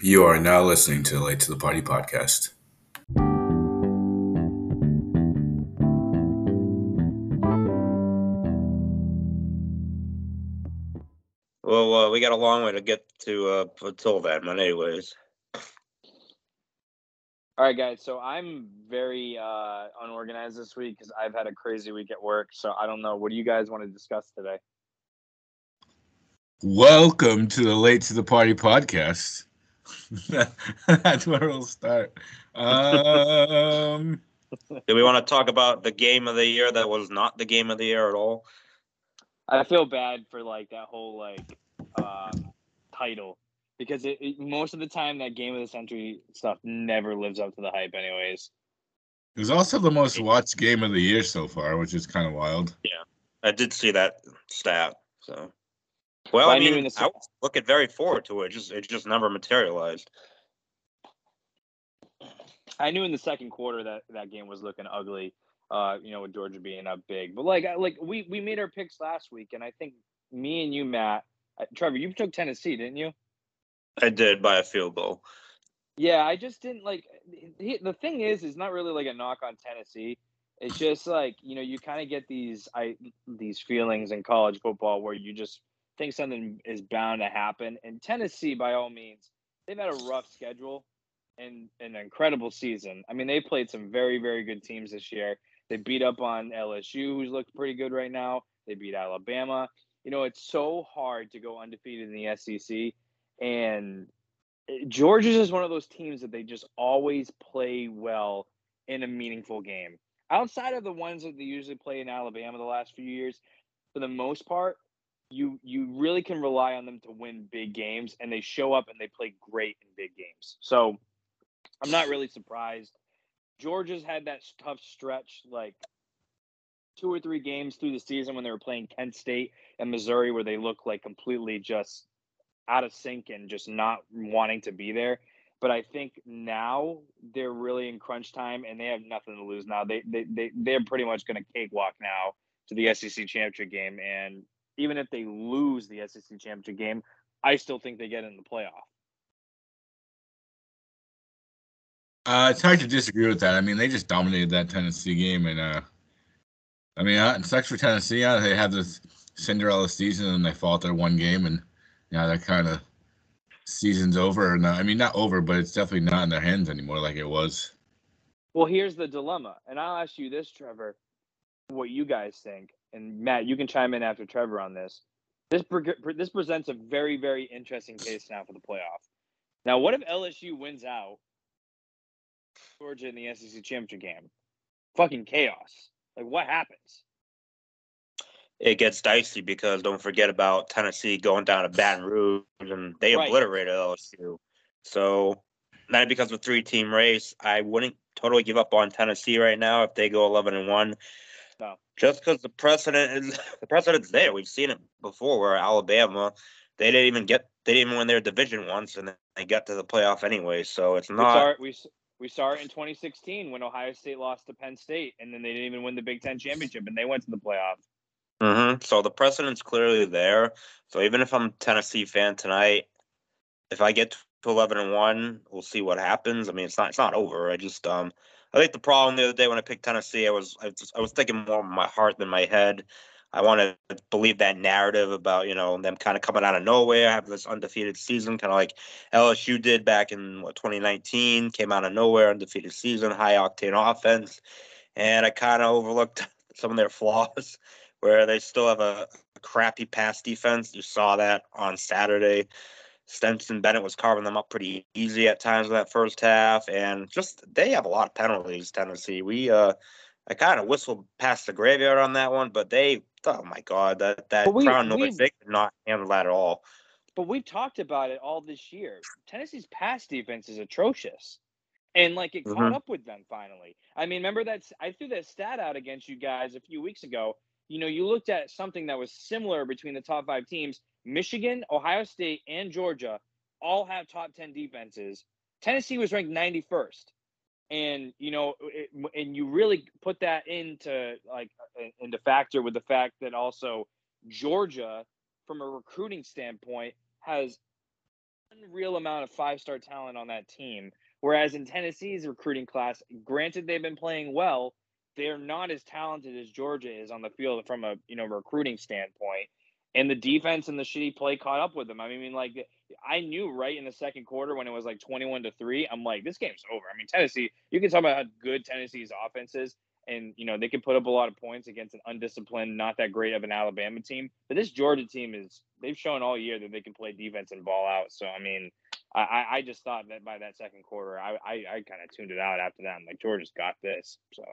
You are now listening to the Late to the Party podcast. Well, uh, we got a long way to get to uh, until then, but anyways. All right, guys. So I'm very uh, unorganized this week because I've had a crazy week at work. So I don't know. What do you guys want to discuss today? Welcome to the Late to the Party podcast. That's where we'll start. Um, Do we want to talk about the game of the year that was not the game of the year at all? I feel bad for like that whole like uh, title because it, it, most of the time that game of the century stuff never lives up to the hype, anyways. it was also the most watched game of the year so far, which is kind of wild. Yeah, I did see that stat. So, well, I mean, I was looking very forward to it. it. Just it just never materialized. I knew in the second quarter that that game was looking ugly. Uh, you know, with Georgia being up big, but like, like we we made our picks last week, and I think me and you, Matt, uh, Trevor, you took Tennessee, didn't you? I did by a field goal. Yeah, I just didn't like. he- The thing is, is not really like a knock on Tennessee. It's just like you know, you kind of get these I these feelings in college football where you just think something is bound to happen. And Tennessee, by all means, they've had a rough schedule and an incredible season. I mean, they played some very very good teams this year. They beat up on LSU, who's looked pretty good right now. They beat Alabama. You know, it's so hard to go undefeated in the SEC, and Georgia's is one of those teams that they just always play well in a meaningful game. Outside of the ones that they usually play in Alabama the last few years, for the most part, you you really can rely on them to win big games, and they show up and they play great in big games. So I'm not really surprised. Georgia's had that tough stretch, like two or three games through the season when they were playing Kent State and Missouri, where they look like completely just out of sync and just not wanting to be there. But I think now they're really in crunch time and they have nothing to lose now. They they, they they're pretty much going to cakewalk now to the SEC championship game. And even if they lose the SEC championship game, I still think they get in the playoff. Uh, it's hard to disagree with that. I mean, they just dominated that Tennessee game, and uh, I mean, uh, it sucks for Tennessee. Uh, they had this Cinderella season, and they fought their one game, and yeah, that kind of season's over. And uh, I mean, not over, but it's definitely not in their hands anymore like it was. Well, here's the dilemma, and I'll ask you this, Trevor, what you guys think, and Matt, you can chime in after Trevor on this. This pre- pre- this presents a very very interesting case now for the playoff. Now, what if LSU wins out Georgia in the SEC championship game? Fucking chaos. Like, what happens? It gets dicey because don't forget about Tennessee going down to Baton Rouge and they Right. obliterated LSU. So now it becomes a three-team race. I wouldn't totally give up on Tennessee right now if they go eleven and one. No. Just because the precedent is the precedent's there. We've seen it before where Alabama they didn't even get they didn't even win their division once and they got to the playoff anyway. So it's not. We saw it. We we saw it in 2016 when Ohio State lost to Penn State, and then they didn't even win the Big Ten championship, and they went to the playoff. Mm-hmm. So the precedent's clearly there. So even if I'm a Tennessee fan tonight, if I get to eleven and one, we'll see what happens. I mean, it's not it's not over. I just um I think the problem the other day when I picked Tennessee, I was I was, I was thinking more of my heart than my head. I want to believe that narrative about you know them kind of coming out of nowhere, having this undefeated season, kind of like LSU did back in what 2019, came out of nowhere, undefeated season, high octane offense, and I kind of overlooked some of their flaws, where they still have a crappy pass defense. You saw that on Saturday. Stetson Bennett was carving them up pretty easy at times in that first half, and just they have a lot of penalties. Tennessee, we uh, I kind of whistled past the graveyard on that one, but they, oh my god, that that we- crown noise they could not handle that at all. But we've talked about it all this year. Tennessee's pass defense is atrocious. And like it caught Mhm. up with them finally. I mean, remember that I threw that stat out against you guys a few weeks ago. You know, you looked at something that was similar between the top five teams. Michigan, Ohio State, and Georgia all have top 10 defenses. Tennessee was ranked 91st. And, you know, it, and you really put that into like uh, into factor with the fact that also Georgia, from a recruiting standpoint, has unreal amount of five star talent on that team. Whereas in Tennessee's recruiting class, granted they've been playing well, they're not as talented as Georgia is on the field from a you know recruiting standpoint. And the defense and the shitty play caught up with them. I mean, like I knew right in the second quarter when it was like twenty-one to three. I'm like, this game's over. I mean, Tennessee. You can talk about how good Tennessee's offense is, and you know they can put up a lot of points against an undisciplined, not that great of an Alabama team. But this Georgia team is they've shown all year that they can play defense and ball out. So I mean, I, I just thought that by that second quarter, I I, I kind of tuned it out after that. I'm like, Georgia's got this. So.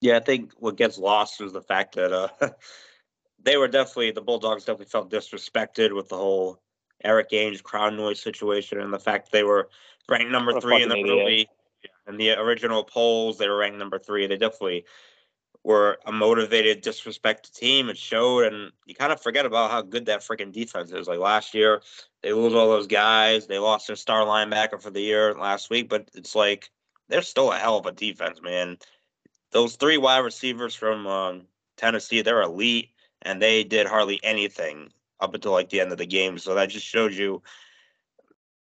Yeah, I think what gets lost is the fact that uh, they were definitely the Bulldogs definitely felt disrespected with the whole Erik Ainge crowd noise situation and the fact they were ranked number three in the movie in the original polls. They were ranked number three. They definitely were a motivated, disrespected team. It showed, and you kind of forget about how good that freaking defense is. Like last year, they lose all those guys. They lost their star linebacker for the year last week, but it's like they're still a hell of a defense, man those three wide receivers from um, Tennessee, they're elite, and they did hardly anything up until like the end of the game. So that just shows you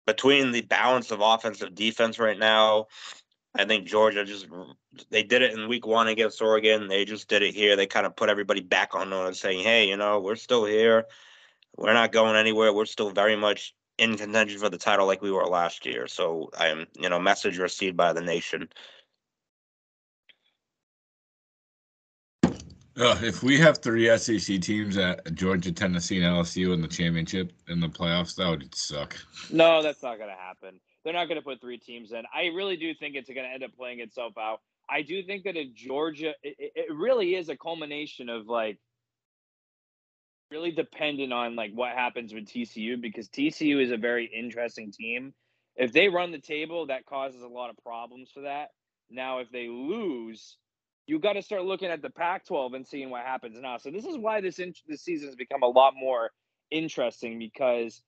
between the balance of offensive defense right now. I think Georgia just they did it in week one against Oregon. They just did it here. They kind of put everybody back on notice, saying, "Hey, you know, we're still here. We're not going anywhere. We're still very much in contention for the title like we were last year." So I am, you know, message received by the nation. Uh, if we have three SEC teams at Georgia, Tennessee, and LSU in the championship in the playoffs, that would suck. No, that's not going to happen. They're not going to put three teams in. I really do think it's going to end up playing itself out. I do think that in Georgia, it, it really is a culmination of like really dependent on like what happens with TCU because TCU is a very interesting team. If they run the table, that causes a lot of problems for that. Now, if they lose, you got to start looking at the Pac-12 and seeing what happens now. So this is why this in, this season has become a lot more interesting because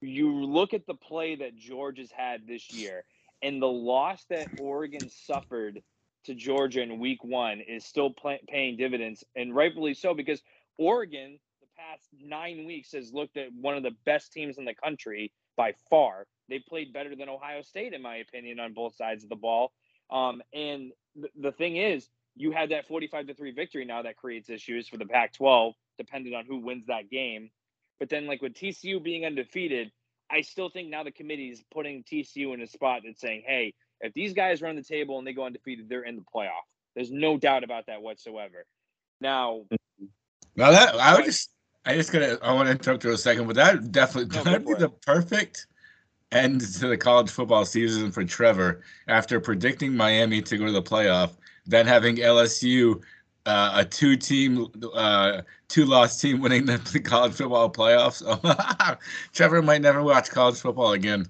you look at the play that Georgia's had this year and the loss that Oregon suffered to Georgia in week 1 is still play, paying dividends and rightfully so because Oregon the past 9 weeks has looked at one of the best teams in the country by far. They played better than Ohio State in my opinion on both sides of the ball. Um, and th- the thing is, you had that 45 to 3 victory now that creates issues for the Pac 12, depending on who wins that game. But then, like with TCU being undefeated, I still think now the committee is putting TCU in a spot that's saying, hey, if these guys run the table and they go undefeated, they're in the playoff. There's no doubt about that whatsoever. Now, mm-hmm. now that I would just, I just gonna, I want to interrupt for a second, but that definitely no, that'd be the perfect end to the college football season for Trevor after predicting Miami to go to the playoff than having LSU, uh, a two-team, uh, two-loss team, winning the, college football playoffs. Trevor might never watch college football again.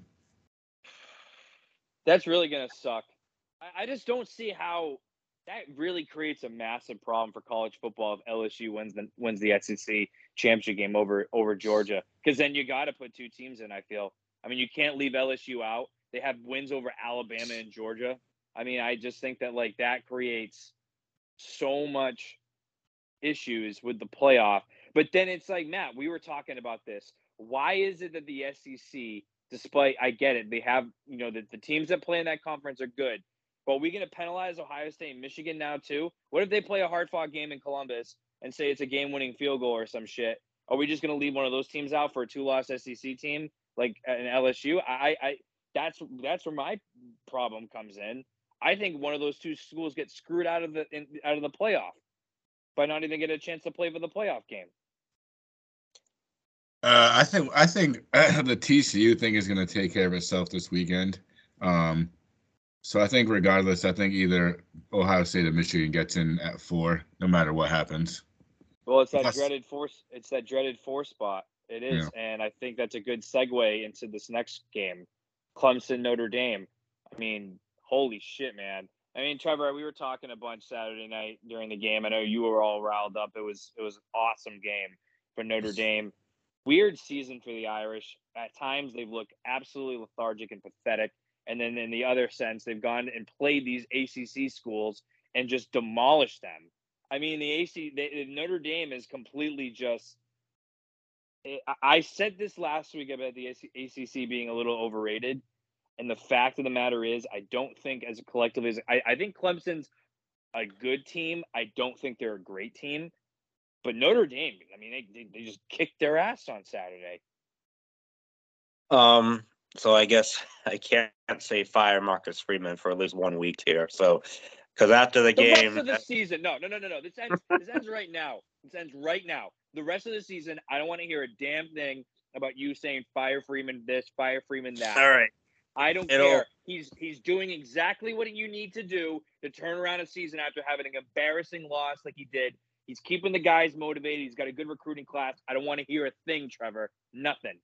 That's really gonna suck. I, I just don't see how that really creates a massive problem for college football if LSU wins the wins the SEC championship game over over Georgia. Because then you got to put two teams in. I feel. I mean, you can't leave LSU out. They have wins over Alabama and Georgia. I mean, I just think that like that creates so much issues with the playoff. But then it's like, Matt, we were talking about this. Why is it that the SEC, despite I get it, they have, you know, the, the teams that play in that conference are good. But are we going to penalize Ohio State and Michigan now too? What if they play a hard fought game in Columbus and say it's a game winning field goal or some shit? Are we just going to leave one of those teams out for a two loss SEC team like an LSU? I, I, that's that's where my problem comes in. I think one of those two schools gets screwed out of the in, out of the playoff by not even getting a chance to play for the playoff game. Uh, I think I think the TCU thing is going to take care of itself this weekend. Um, so I think regardless, I think either Ohio State or Michigan gets in at four, no matter what happens. Well, it's that dreaded force. It's that dreaded four spot. It is, yeah. and I think that's a good segue into this next game, Clemson Notre Dame. I mean, holy shit, man. I mean, Trevor, we were talking a bunch Saturday night during the game. I know you were all riled up. It was it was an awesome game for Notre Dame. Weird season for the Irish. At times they've looked absolutely lethargic and pathetic. And then in the other sense, they've gone and played these ACC schools and just demolished them. I mean, the AC the, Notre Dame is completely just I said this last week about the ACC being a little overrated, and the fact of the matter is, I don't think as a collective as I, I think Clemson's a good team. I don't think they're a great team, but Notre Dame, I mean, they they just kicked their ass on Saturday. Um. So I guess I can't say fire Marcus Freeman for at least one week here. So because after the, the game, rest of the season, no, no, no, no, no. This ends. this ends right now. This ends right now. The rest of the season, I don't want to hear a damn thing about you saying fire Freeman this, fire Freeman that. All right. I don't It'll, care. He's he's doing exactly what you need to do to turn around a season after having an embarrassing loss like he did. He's keeping the guys motivated. He's got a good recruiting class. I don't want to hear a thing, Trevor. Nothing.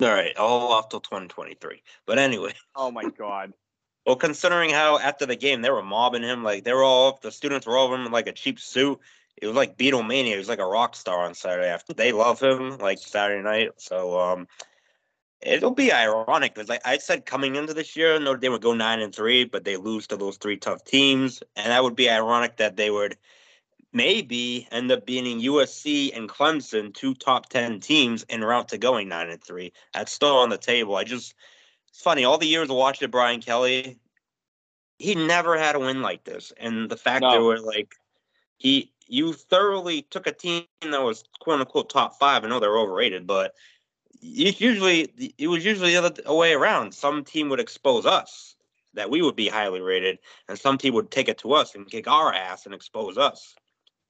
All right, all off till 2023. But anyway. Oh my God. Well, considering how after the game they were mobbing him, like they were all the students were all of him in like a cheap suit. It was like Beatlemania. He was like a rock star on Saturday. After they love him like Saturday night, so um, it'll be ironic because like I said coming into this year, Notre Dame would go nine and three, but they lose to those three tough teams, and that would be ironic that they would maybe end up beating USC and Clemson, two top ten teams en route to going nine and three. That's still on the table. I just it's funny, all the years of watching Brian Kelly, he never had a win like this. And the fact no. they were like, he, you thoroughly took a team that was quote unquote top five. I know they're overrated, but usually, it was usually the other way around. Some team would expose us that we would be highly rated, and some team would take it to us and kick our ass and expose us.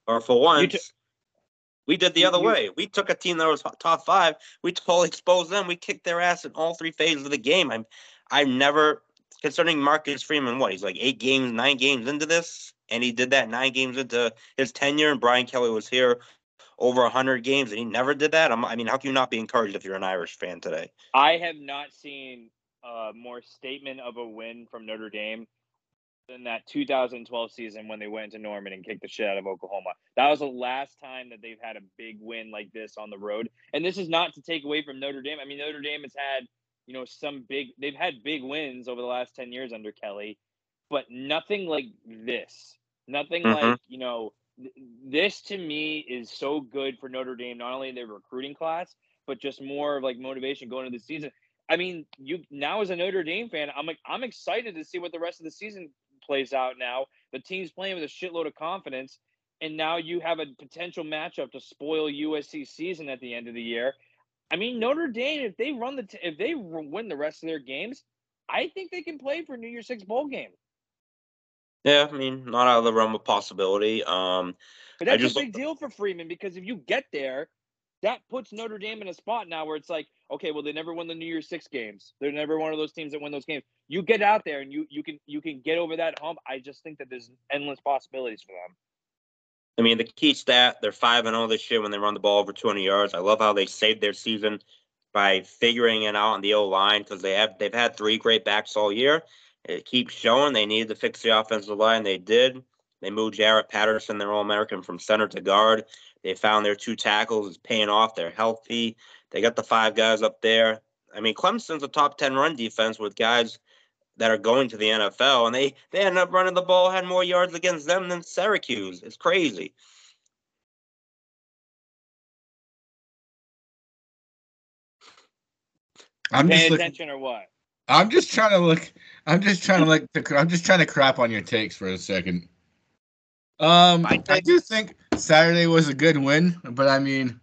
Or for once, we did the other you, way. We took a team that was top five. We totally exposed them. We kicked their ass in all three phases of the game. I'm, I've never concerning Marcus Freeman. What he's like eight games, nine games into this, and he did that nine games into his tenure. And Brian Kelly was here over hundred games, and he never did that. I'm, I mean, how can you not be encouraged if you're an Irish fan today? I have not seen a more statement of a win from Notre Dame than that 2012 season when they went to Norman and kicked the shit out of Oklahoma. That was the last time that they've had a big win like this on the road. And this is not to take away from Notre Dame. I mean, Notre Dame has had, you know, some big they've had big wins over the last 10 years under Kelly, but nothing like this. Nothing mm-hmm. like, you know, this to me is so good for Notre Dame, not only their recruiting class, but just more of like motivation going into the season. I mean, you now as a Notre Dame fan, I'm like I'm excited to see what the rest of the season plays out now. The team's playing with a shitload of confidence, and now you have a potential matchup to spoil USC season at the end of the year. I mean, Notre Dame, if they run the, t- if they win the rest of their games, I think they can play for New Year's Six bowl game. Yeah, I mean, not out of the realm of possibility. Um, but that's just, a big deal for Freeman because if you get there, that puts Notre Dame in a spot now where it's like, okay, well, they never won the New Year's Six games. They're never one of those teams that win those games. You get out there and you you can you can get over that hump. I just think that there's endless possibilities for them. I mean, the key stat, they're five and all this year when they run the ball over 200 yards. I love how they saved their season by figuring it out on the O line because they have they've had three great backs all year. It keeps showing they needed to fix the offensive line. They did. They moved Jarrett Patterson, their All American, from center to guard. They found their two tackles is paying off. They're healthy. They got the five guys up there. I mean, Clemson's a top ten run defense with guys that are going to the NFL, and they they end up running the ball, had more yards against them than Syracuse. It's crazy. I'm paying just attention or what? I'm just trying to look. I'm just trying to like. I'm just trying to crap on your takes for a second. Um, I, I do think Saturday was a good win, but I mean,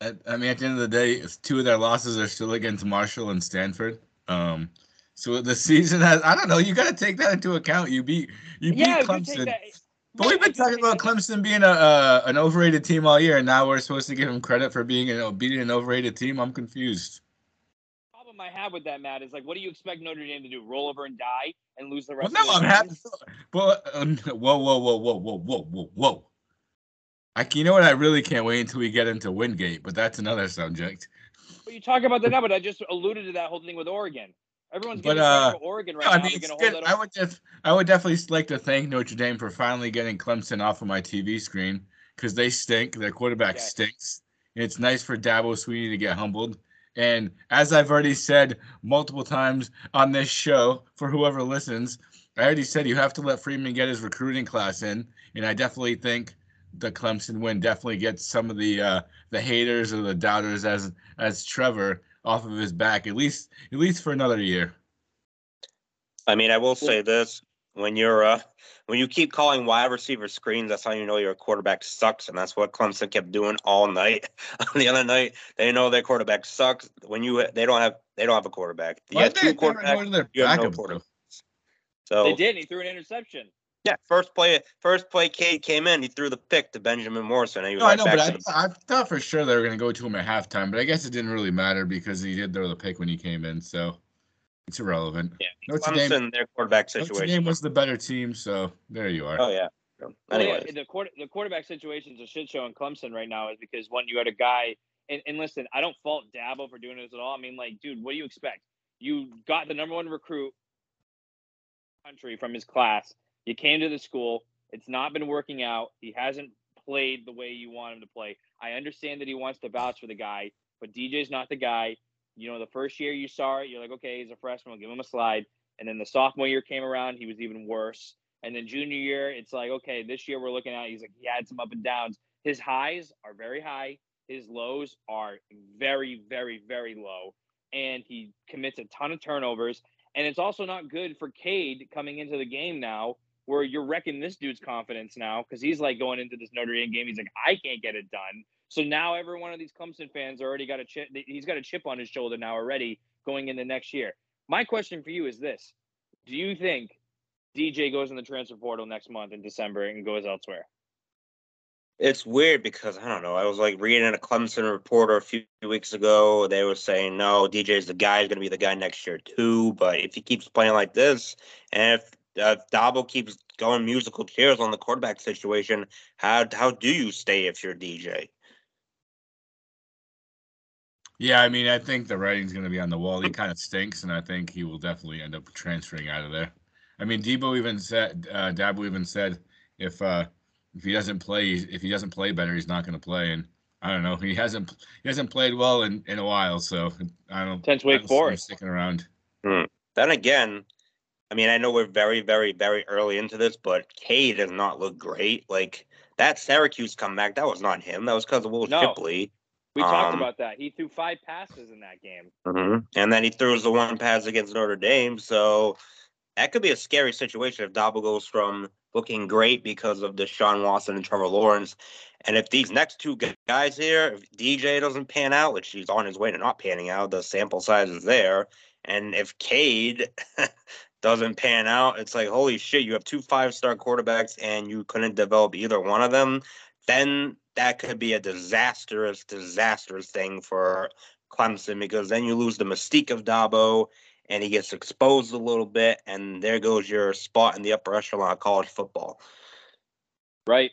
at, I mean, at the end of the day, two of their losses are still against Marshall and Stanford. Um, so the season has. I don't know. You got to take that into account. You beat you beat yeah, Clemson. But we've been talking about Clemson being a uh, an overrated team all year, and now we're supposed to give them credit for being you know beating an overrated team. I'm confused problem I have with that, Matt, is like, what do you expect Notre Dame to do? Roll over and die and lose the rest? Well, no, I'm happy. But um, whoa, whoa, whoa, whoa, whoa, whoa, whoa, whoa. I, you know what? I really can't wait until we get into Wingate, but that's another subject. But you talk about that now, but I just alluded to that whole thing with Oregon. Everyone's getting uh, Oregon right no, I mean, good. I would def- I would definitely like to thank Notre Dame for finally getting Clemson off of my TV screen because they stink. Their quarterback stinks. And It's nice for Dabo Swinney to get humbled. And as I've already said multiple times on this show, for whoever listens, I already said you have to let Freeman get his recruiting class in. And I definitely think the Clemson win definitely gets some of the uh, the haters or the doubters as as Trevor off of his back at least at least for another year. I mean, I will say this: when you're uh, when you keep calling wide receiver screens, that's how you know your quarterback sucks, and that's what Clemson kept doing all night. On the other night, they know their quarterback sucks. When you they don't have they don't have a quarterback. You Why have did two they quarterbacks. You have no quarterback. So They did. He threw an interception. yeah, first play first play Cade came in, he threw the pick to Benjamin Morrison, and he was No, I know, back but I, to I thought for sure they were going to go to him at halftime, but I guess it didn't really matter because he did throw the pick when he came in, so it's irrelevant. Yeah, Notre Dame, their quarterback Notre situation. Dame was the better team, so there you are. Oh yeah. Well, yeah, Anyways, the quarter, the quarterback situation is a shit show in Clemson right now is because one, you had a guy, and, and listen, I don't fault Dabo for doing this at all. I mean, like, dude, what do you expect? You got the number one recruit country from his class. You came to the school. It's not been working out. He hasn't played the way you want him to play. I understand that he wants to vouch for the guy, but DJ's not the guy. You know, the first year you saw it, you're like, okay, he's a freshman, we'll give him a slide. And then the sophomore year came around, he was even worse. And then junior year, it's like, okay, this year we're looking at, he's like, he had some up and downs. His highs are very high, his lows are very, very, very low. And he commits a ton of turnovers. And it's also not good for Cade coming into the game now, where you're wrecking this dude's confidence now because he's like going into this Notre Dame game. He's like, I can't get it done. So now every one of these Clemson fans already got a chip. He's got a chip on his shoulder now already going into next year. My question for you is this: Do you think DJ goes in the transfer portal next month in December and goes elsewhere? it's weird because I don't know. I was like reading a Clemson reporter a few weeks ago. They were saying no, DJ's the guy. He's going to be the guy next year too. But if he keeps playing like this, and if Dabo keeps going musical chairs on the quarterback situation, how how do you stay if you're DJ? Yeah, I mean, I think the writing's going to be on the wall. He kind of stinks, and I think he will definitely end up transferring out of there. I mean, Debo even said, uh, Dabo even said, if uh, if he doesn't play, if he doesn't play better, he's not going to play. And I don't know, he hasn't he hasn't played well in, in a while, so I don't. Tense I Wake don't see him Forest. sticking around. Then again, I mean, I know we're very, very, very early into this, but K does not look great. Like that Syracuse comeback, that was not him. That was because of Will No. Shipley. We talked Um, about that. He threw five passes in that game. hmm And then he throws the one pass against Notre Dame. So that could be a scary situation if Dabo goes from looking great because of Deshaun Watson and Trevor Lawrence. And if these next two guys here, if DJ doesn't pan out, which he's on his way to not panning out, the sample size is there. And if Cade doesn't pan out, it's like, holy shit, you have two five star quarterbacks and you couldn't develop either one of them. Then that could be a disastrous, disastrous thing for Clemson because then you lose the mystique of Dabo and he gets exposed a little bit, and there goes your spot in the upper echelon of college football. Right.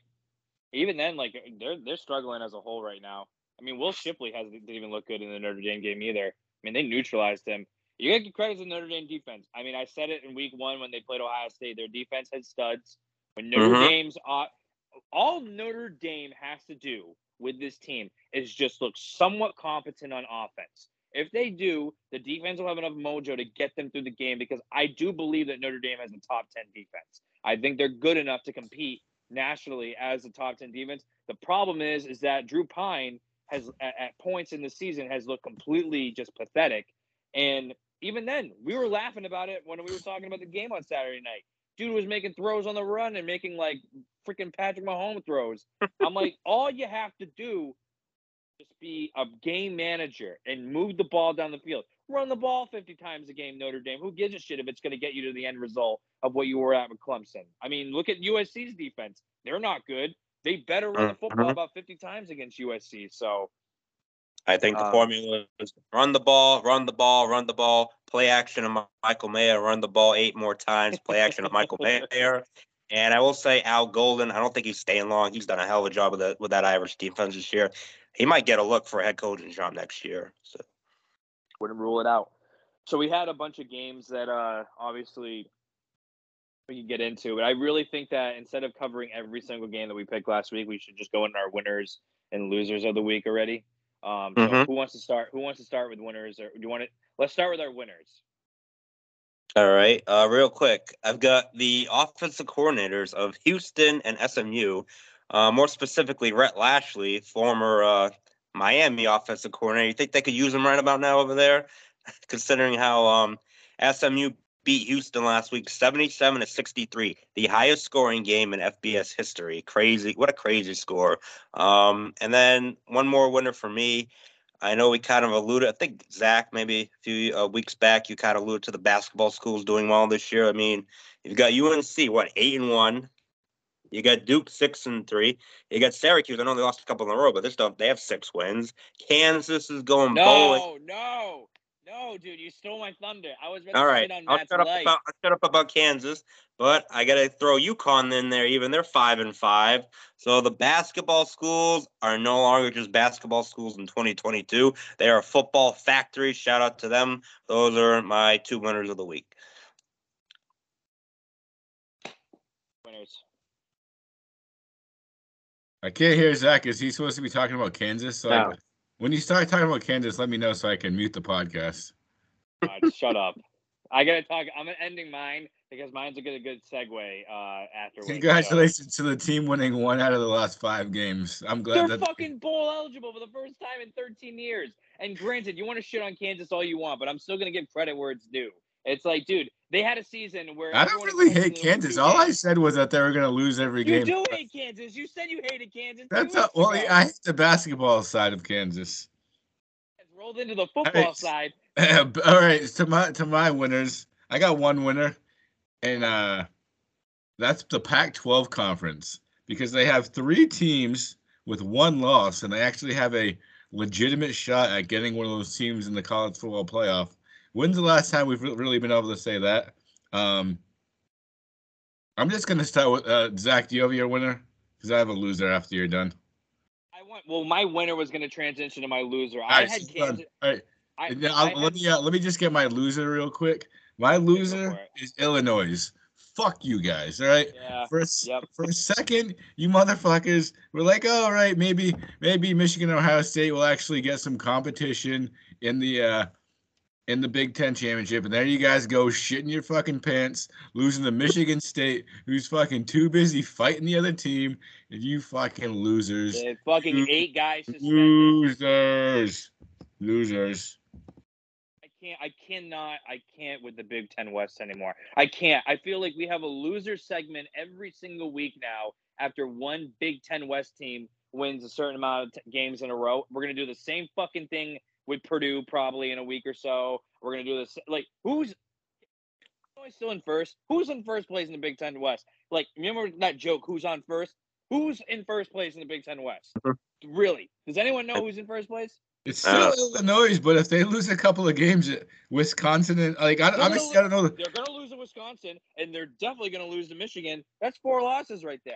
Even then, like they're they're struggling as a whole right now. I mean, Will Shipley hasn't didn't even look good in the Notre Dame game either. I mean, they neutralized him. You gotta give credit to the Notre Dame defense. I mean, I said it in week one when they played Ohio State. Their defense had studs. When Notre Mhm. Dame's all Notre Dame has to do with this team is just look somewhat competent on offense. If they do, the defense will have enough mojo to get them through the game because I do believe that Notre Dame has a top 10 defense. I think they're good enough to compete nationally as a top 10 defense. The problem is is that Drew Pyne has at, at points in the season has looked completely just pathetic. And even then, we were laughing about it when we were talking about the game on Saturday night. Dude was making throws on the run and making like freaking Patrick Mahomes throws. I'm like, all you have to do is be a game manager and move the ball down the field. Run the ball 50 times a game, Notre Dame. Who gives a shit if it's going to get you to the end result of what you were at with Clemson? I mean, look at USC's defense. They're not good. They better run the football Mhm. about 50 times against USC. So, I think the Um, formula is run the ball, run the ball, run the ball, play action of Michael Mayer, run the ball eight more times, play action of Michael Mayer. And I will say Al Golden, I don't think he's staying long. He's done a hell of a job with that with that Irish defense this year. He might get a look for a head coaching job next year. So wouldn't rule it out. So we had a bunch of games that uh obviously we can get into, but I really think that instead of covering every single game that we picked last week, we should just go into our winners and losers of the week already. Um, so Mhm. who wants to start? Who wants to start with winners? Or do you want to? Let's start with our winners. All right. Uh, real quick, I've got the offensive coordinators of Houston and SMU Uh, more specifically, Rhett Lashlee, former uh, Miami offensive coordinator. You think they could use him right about now over there, considering how um, SMU beat Houston last week, seventy-seven to sixty-three, the highest scoring game in FBS history. Crazy! What a crazy score! Um, and then one more winner for me. I know we kind of alluded. I think Zach, maybe a few uh, weeks back, you kind of alluded to the basketball schools doing well this year. I mean, you've got UNC, what eight and one. You got Duke six and three. You got Syracuse. I know they lost a couple in a row, but this don't. They have six wins. Kansas is going no, bowling. No, no, dude, you stole my thunder. I was ready all right. I'll shut up about I'll shut up about Kansas, but I gotta throw UConn in there. Even they're five and five. So the basketball schools are no longer just basketball schools in 2022. They are a football factory. Shout out to them. Those are my two winners of the week. Winners. I can't hear Zach. Is he supposed to be talking about Kansas? So I- No. When you start talking about Kansas, let me know so I can mute the podcast. God, shut up. I gotta talk. I'm ending mine because mine's a good, a good segue uh, afterwards. so- Congratulations to the team winning one out of the last five games. I'm glad They're that fucking bowl eligible for the first time in 13 years. And granted, you want to shit on Kansas all you want, but I'm still gonna give credit where it's due. It's like, dude, they had a season where I don't really hate them to win Kansas. All I said was that they were going to lose every You game. You do hate Kansas. You said you hated Kansas. That's a, well, yeah, I hate the basketball side of Kansas. It's rolled into the football right. side. All right, to my to my winners, I got one winner, and uh, that's the Pac-12 conference because they have three teams with one loss, and they actually have a legitimate shot at getting one of those teams in the college football playoff. When's the last time we've really been able to say that? Um, I'm just gonna start with uh, Zach. Do you have your winner? Because I have a loser after you're done. I want. Well, my winner was gonna transition to my loser. All I right, had. Kansas. All right, I, I let me uh, let me just get my loser real quick. My loser is Illinois. Fuck you guys. All right. Yeah. For a, Yep. for a second, you motherfuckers were like, "Oh, all right, maybe maybe Michigan Ohio State will actually get some competition in the uh in the Big Ten championship." And there you guys go, shitting your fucking pants, losing to Michigan State, who's fucking too busy fighting the other team. And you fucking losers, fucking Lo- eight guys suspended. losers, losers. I can't. I cannot. I can't with the Big Ten West anymore. I can't. I feel like we have a loser segment every single week now. After one Big Ten West team wins a certain amount of t- games in a row, we're gonna do the same fucking thing with Purdue probably in a week or so. We're gonna do this. Like who's Illinois still in first? Who's in first place in the Big Ten West? Like remember that joke? Who's on first? Who's in first place in the Big Ten West? Really? Does anyone know who's in first place? It's still Uh, Illinois, but if they lose a couple of games, at Wisconsin and like I, They're honestly, gonna I don't know. They're going to lose to Wisconsin, and they're definitely going to lose to Michigan. That's four losses right there.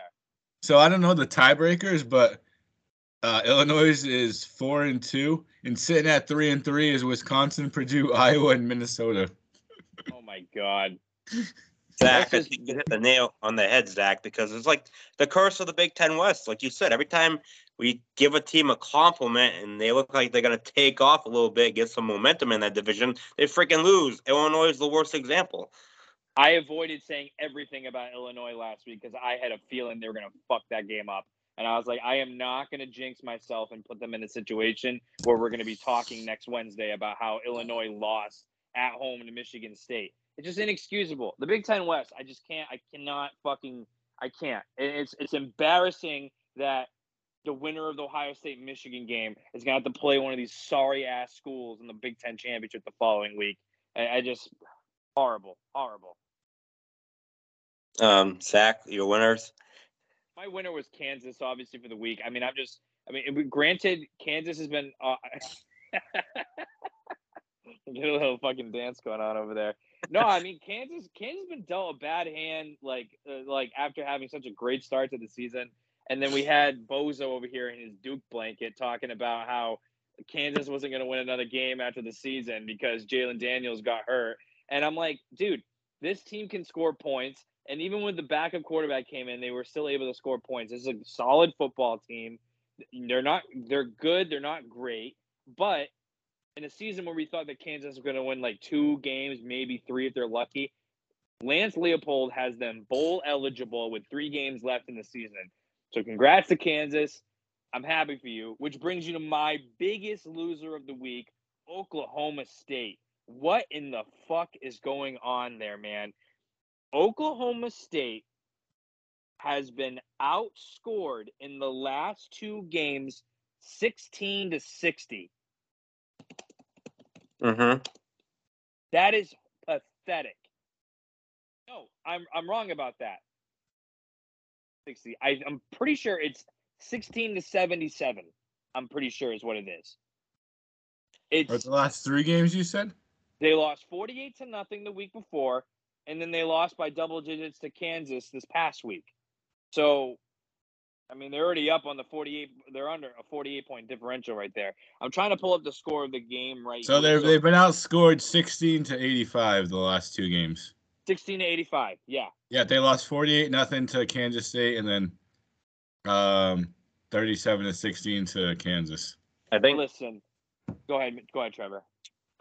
So I don't know the tiebreakers, but uh, Illinois is four and two, and sitting at three and three is Wisconsin, Purdue, Iowa, and Minnesota. Oh my god. Zach, I That's think you hit the nail on the head, Zach, because it's like the curse of the Big Ten West. Like you said, every time we give a team a compliment and they look like they're going to take off a little bit, get some momentum in that division, they freaking lose. Illinois is the worst example. I avoided saying everything about Illinois last week because I had a feeling they were going to fuck that game up. And I was like, I am not going to jinx myself and put them in a situation where we're going to be talking next Wednesday about how Illinois lost at home to Michigan State. It's just inexcusable. The Big Ten West, I just can't. I cannot fucking. I can't. It's it's embarrassing that the winner of the Ohio State Michigan game is going to have to play one of these sorry ass schools in the Big Ten championship the following week. I, I just horrible, horrible. Um, Zach, your winners. My winner was Kansas, obviously for the week. I mean, I'm just, I mean, granted, Kansas has been. Uh, get a little fucking dance going on over there. No, I mean Kansas. Kansas has been dealt a bad hand, like, uh, like after having such a great start to the season, and then we had Bozo over here in his Duke blanket talking about how Kansas wasn't going to win another game after the season because Jalon Daniels got hurt, and I'm like, dude, this team can score points. And even when the backup quarterback came in, they were still able to score points. This is a solid football team. They're not they're good, they're not great, but in a season where we thought that Kansas was going to win like two games, maybe three if they're lucky, Lance Leipold has them bowl eligible with three games left in the season. So congrats to Kansas. I'm happy for you. Which brings you to my biggest loser of the week, Oklahoma State. What in the fuck is going on there, man? Oklahoma State has been outscored in the last two games 16 to 60. Mm-hmm. That is pathetic. No, I'm I'm wrong about that. 60. I, I'm pretty sure it's 16 to 77. I'm pretty sure is what it is. It's the last three games you said? They lost 48 to nothing the week before, and then they lost by double digits to Kansas this past week. So, I mean, they're already up on the 48. They're under a 48 point differential right there. I'm trying to pull up the score of the game right So here. they've they've been outscored 16 to 85 the last two games. 16 to 85. Yeah. Yeah, they lost 48 nothing to Kansas State and then um 37 to 16 to Kansas. I think Listen, go ahead. Go ahead, Trevor.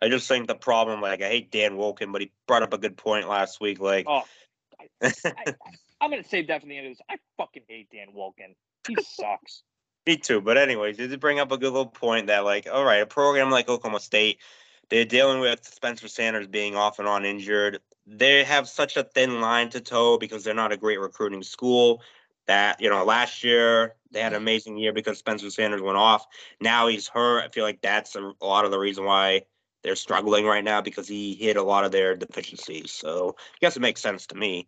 I just think the problem, like I hate Dan Wolken, but he brought up a good point last week. Like, Oh, I, I'm going to save that for the end of this. I fucking hate Dan Wolken. He sucks. Me too. But anyways, did bring up a good little point that like, all right, a program like Oklahoma State, they're dealing with Spencer Sanders being off and on injured. They have such a thin line to toe because they're not a great recruiting school. That you know, last year they had an amazing year because Spencer Sanders went off. Now he's hurt. I feel like that's a, a lot of the reason why they're struggling right now because he hit a lot of their deficiencies. So I guess it makes sense to me.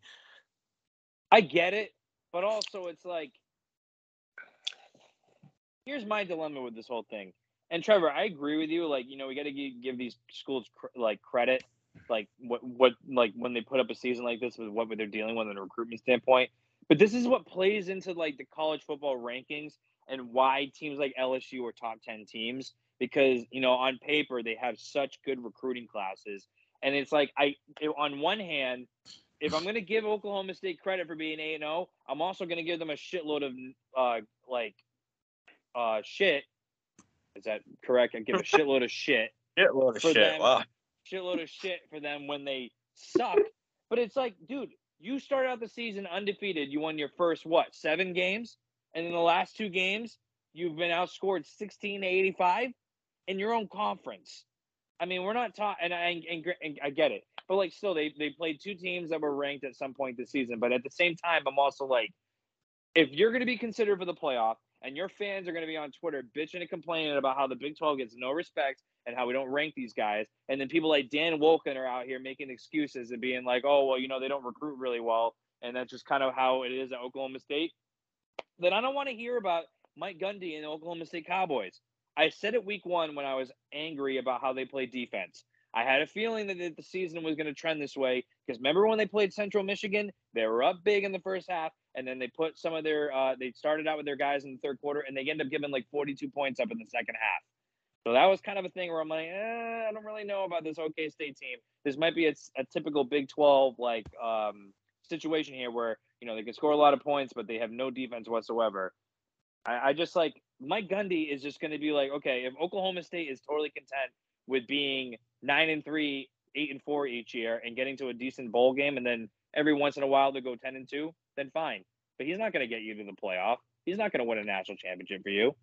I get it, but also it's like here's my dilemma with this whole thing. And Trevor, I agree with you. Like, you know, we got to give, these schools cr- like credit, like what what like when they put up a season like this with what they're dealing with in a recruitment standpoint. But this is what plays into like the college football rankings and why teams like LSU are top ten teams because you know on paper they have such good recruiting classes. And it's like I on one hand, if I'm going to give Oklahoma State credit for being 8 0, I'm also going to give them a shitload of uh like uh shit. Is that correct? I give a shitload of shit, Yeah, load of shit. them. Wow. shitload of shit for them when they suck. But it's like, dude, you start out the season undefeated. You won your first what seven games, and in the last two games, you've been outscored 16 to 85 in your own conference. I mean, we're not talking, and I and, and I get it, but like, still, they they played two teams that were ranked at some point this season. But at the same time, I'm also like, if you're going to be considered for the playoff, and your fans are going to be on Twitter bitching and complaining about how the Big 12 gets no respect and how we don't rank these guys, and then people like Dan Wolken are out here making excuses and being like, oh well, you know, they don't recruit really well, and that's just kind of how it is at Oklahoma State. Then I don't want to hear about Mike Gundy and the Oklahoma State Cowboys. I said it week one when I was angry about how they played defense. I had a feeling that the season was going to trend this way because remember when they played Central Michigan, they were up big in the first half, and then they put some of their uh, they started out with their guys in the third quarter, and they end up giving like 42 points up in the second half. So that was kind of a thing where I'm like, eh, I don't really know about this OK State team. This might be a, a typical Big 12 like um, situation here where you know they can score a lot of points, but they have no defense whatsoever. I, I just like Mike Gundy is just going to be like, okay, if Oklahoma State is totally content with being nine and three, eight and four each year, and getting to a decent bowl game, and then every once in a while to go ten and two, then fine. But he's not going to get you to the playoff. He's not going to win a national championship for you.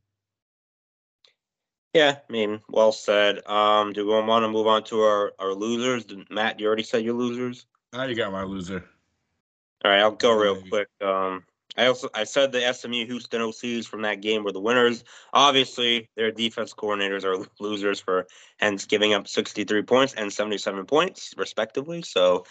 Yeah, I mean, well said. Um, do we want to move on to our, our losers? Matt, you already said your losers. I you got my loser. All right, I'll go real quick. Um, I also I said the SMU Houston OCs from that game were the winners. Obviously, their defense coordinators are losers for hence giving up 63 points and 77 points respectively. So,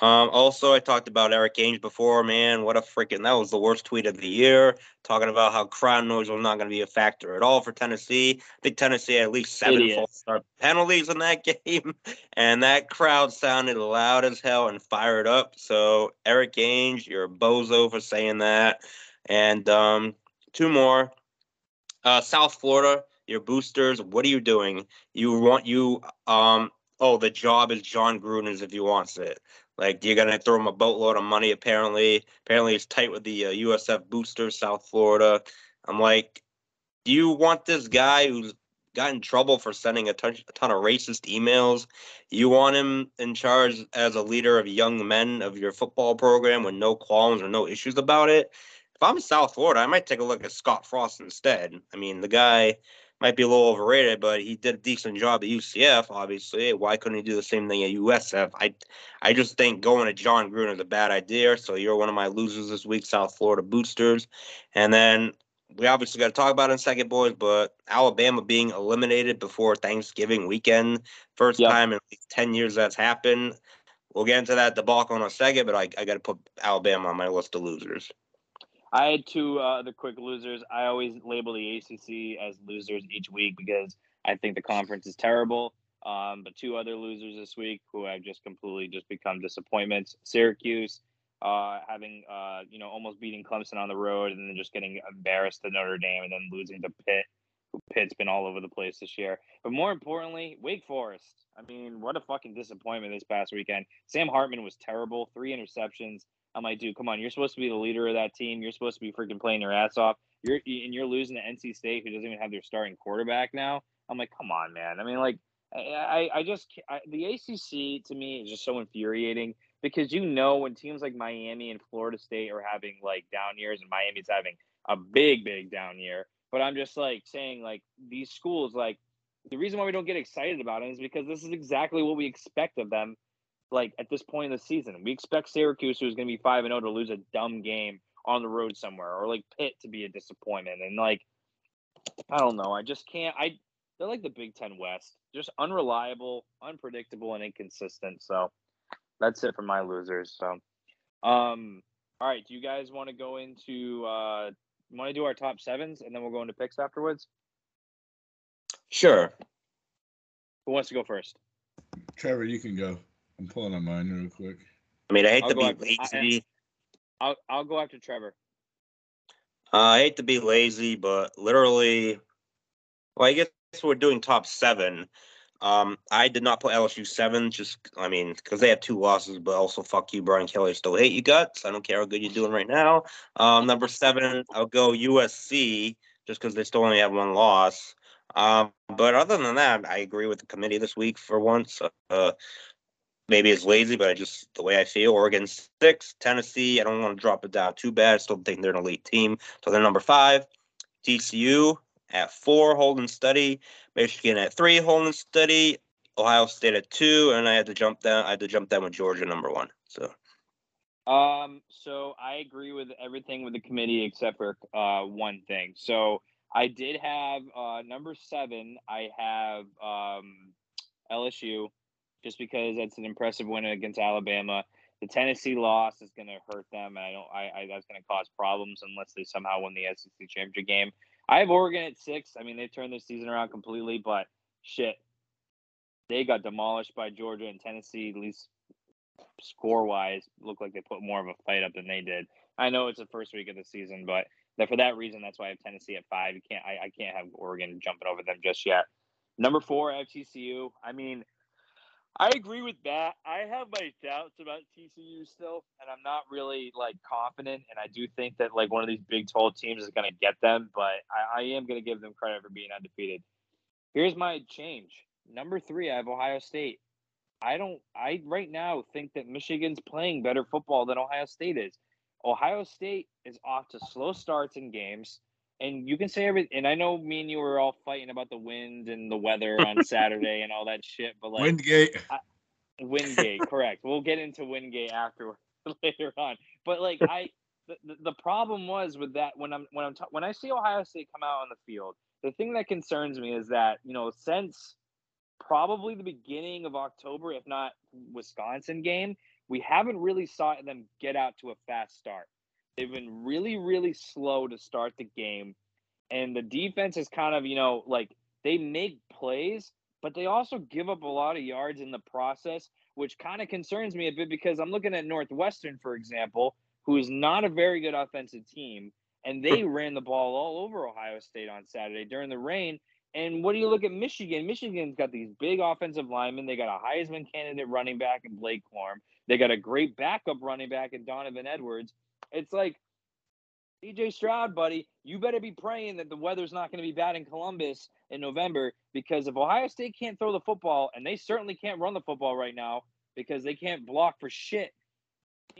um, also I talked about Erik Ainge before. Man, what a freaking that was the worst tweet of the year. Talking about how crowd noise was not going to be a factor at all for Tennessee. I think Tennessee had at least seven false start penalties in that game, and that crowd sounded loud as hell and fired up. So Erik Ainge, you're a bozo for saying that. And um, two more. Uh, South Florida, your boosters. What are you doing? You want you um. Oh, the job is Jon Gruden's if he wants it. Like you're gonna throw him a boatload of money. Apparently, apparently it's tight with the uh, USF boosters, South Florida. I'm like, do you want this guy who's got in trouble for sending a ton, a ton of racist emails? You want him in charge as a leader of young men of your football program with no qualms or no issues about it? if I'm South Florida, I might take a look at Scott Frost instead. I mean, the guy might be a little overrated, but he did a decent job at UCF. Obviously, why couldn't he do the same thing at USF? I, I just think going to Jon Gruden is a bad idea. So you're one of my losers this week, South Florida boosters. And then we obviously got to talk about it in second, boys. But Alabama being eliminated before Thanksgiving weekend, first yep. time in ten years that's happened. We'll get into that debacle in a second, but I, I got to put Alabama on my list of losers. I had two uh, other quick losers. I always label the ACC as losers each week because I think the conference is terrible. Um, but two other losers this week who have just completely just become disappointments. Syracuse, uh, having uh, you know almost beating Clemson on the road and then just getting embarrassed to Notre Dame and then losing to Pitt. Who Pitt's been all over the place this year. But more importantly, Wake Forest. I mean, what a fucking disappointment this past weekend. Sam Hartman was terrible. Three interceptions. I'm like, dude, come on. You're supposed to be the leader of that team. You're supposed to be freaking playing your ass off. You're and you're losing to NC State, who doesn't even have their starting quarterback now. I'm like, come on, man. I mean, like, I I just I, the ACC to me is just so infuriating because you know when teams like Miami and Florida State are having like down years, and Miami's having a big, big down year. But I'm just like saying, like these schools, like the reason why we don't get excited about it is because this is exactly what we expect of them like at this point in the season. We expect Syracuse, who's going to be five and zero, oh, to lose a dumb game on the road somewhere, or like Pitt to be a disappointment. And like, I don't know. I just can't. I they're like the Big Ten West, just unreliable, unpredictable, and inconsistent. So that's it for my losers. So, um, all right. Do you guys want to go into? uh Want to do our top sevens, and then we'll go into picks afterwards? Sure. Who wants to go first? Trevor, you can go. I'm pulling on mine real quick. I mean, I hate I'll to be after, lazy. I, will I'll go after Trevor. Uh, I hate to be lazy, but literally, well, I guess we're doing top seven. Um, I did not put LSU seven, just I mean, because they have two losses, but also fuck you, Brian Kelly. I still hate you guts. I don't care how good you're doing right now. Um, number seven, I'll go USC, just because they still only have one loss. Um, but other than that, I agree with the committee this week for once. Uh, maybe it's lazy, but I just the way I feel. Oregon six, Tennessee. I don't want to drop it down too bad. I still think they're an elite team, so they're number five. TCU at four, holding Study. Michigan at three, holding Study. Ohio State at two, and I had to jump down. I had to jump down with Georgia number one. So. Um. So I agree with everything with the committee except for uh one thing. So I did have uh number seven. I have um LSU just because that's an impressive win against Alabama. The Tennessee loss is going to hurt them, and I don't. I, I that's going to cause problems unless they somehow win the SEC championship game. I have Oregon at six. I mean, they've turned their season around completely, but shit, they got demolished by Georgia and Tennessee. At least score wise, looked like they put more of a fight up than they did. I know it's the first week of the season, but for that reason, that's why I have Tennessee at five. You can't. I, I can't have Oregon jumping over them just yet. Number four, I have TCU. I mean, I agree with that. I have my doubts about TCU still, and I'm not really like confident. And I do think that like one of these Big 12 teams is going to get them, but I, I am going to give them credit for being undefeated. Here's my change. Number three, I have Ohio State. I don't. I right now think that Michigan's playing better football than Ohio State is. Ohio State is off to slow starts in games and you can say everything. And I know me and you were all fighting about the wind and the weather on Saturday and all that shit. But like Windgate, I, Windgate, correct. We'll get into Windgate after later on. But like I, the, the problem was with that when I'm when I'm ta- when I see Ohio State come out on the field, the thing that concerns me is that you know since probably the beginning of October, if not Wisconsin game, we haven't really saw them get out to a fast start. They've been really, really slow to start the game. And the defense is kind of, you know, like they make plays, but they also give up a lot of yards in the process, which kind of concerns me a bit because I'm looking at Northwestern, for example, who is not a very good offensive team. And they hmm. ran the ball all over Ohio State on Saturday during the rain. And what do you look at Michigan? Michigan's got these big offensive linemen. They got a Heisman candidate running back in Blake Corum. They got a great backup running back in Donovan Edwards. It's like CJ Stroud, buddy, you better be praying that the weather's not going to be bad in Columbus in November because if Ohio State can't throw the football, and they certainly can't run the football right now because they can't block for shit.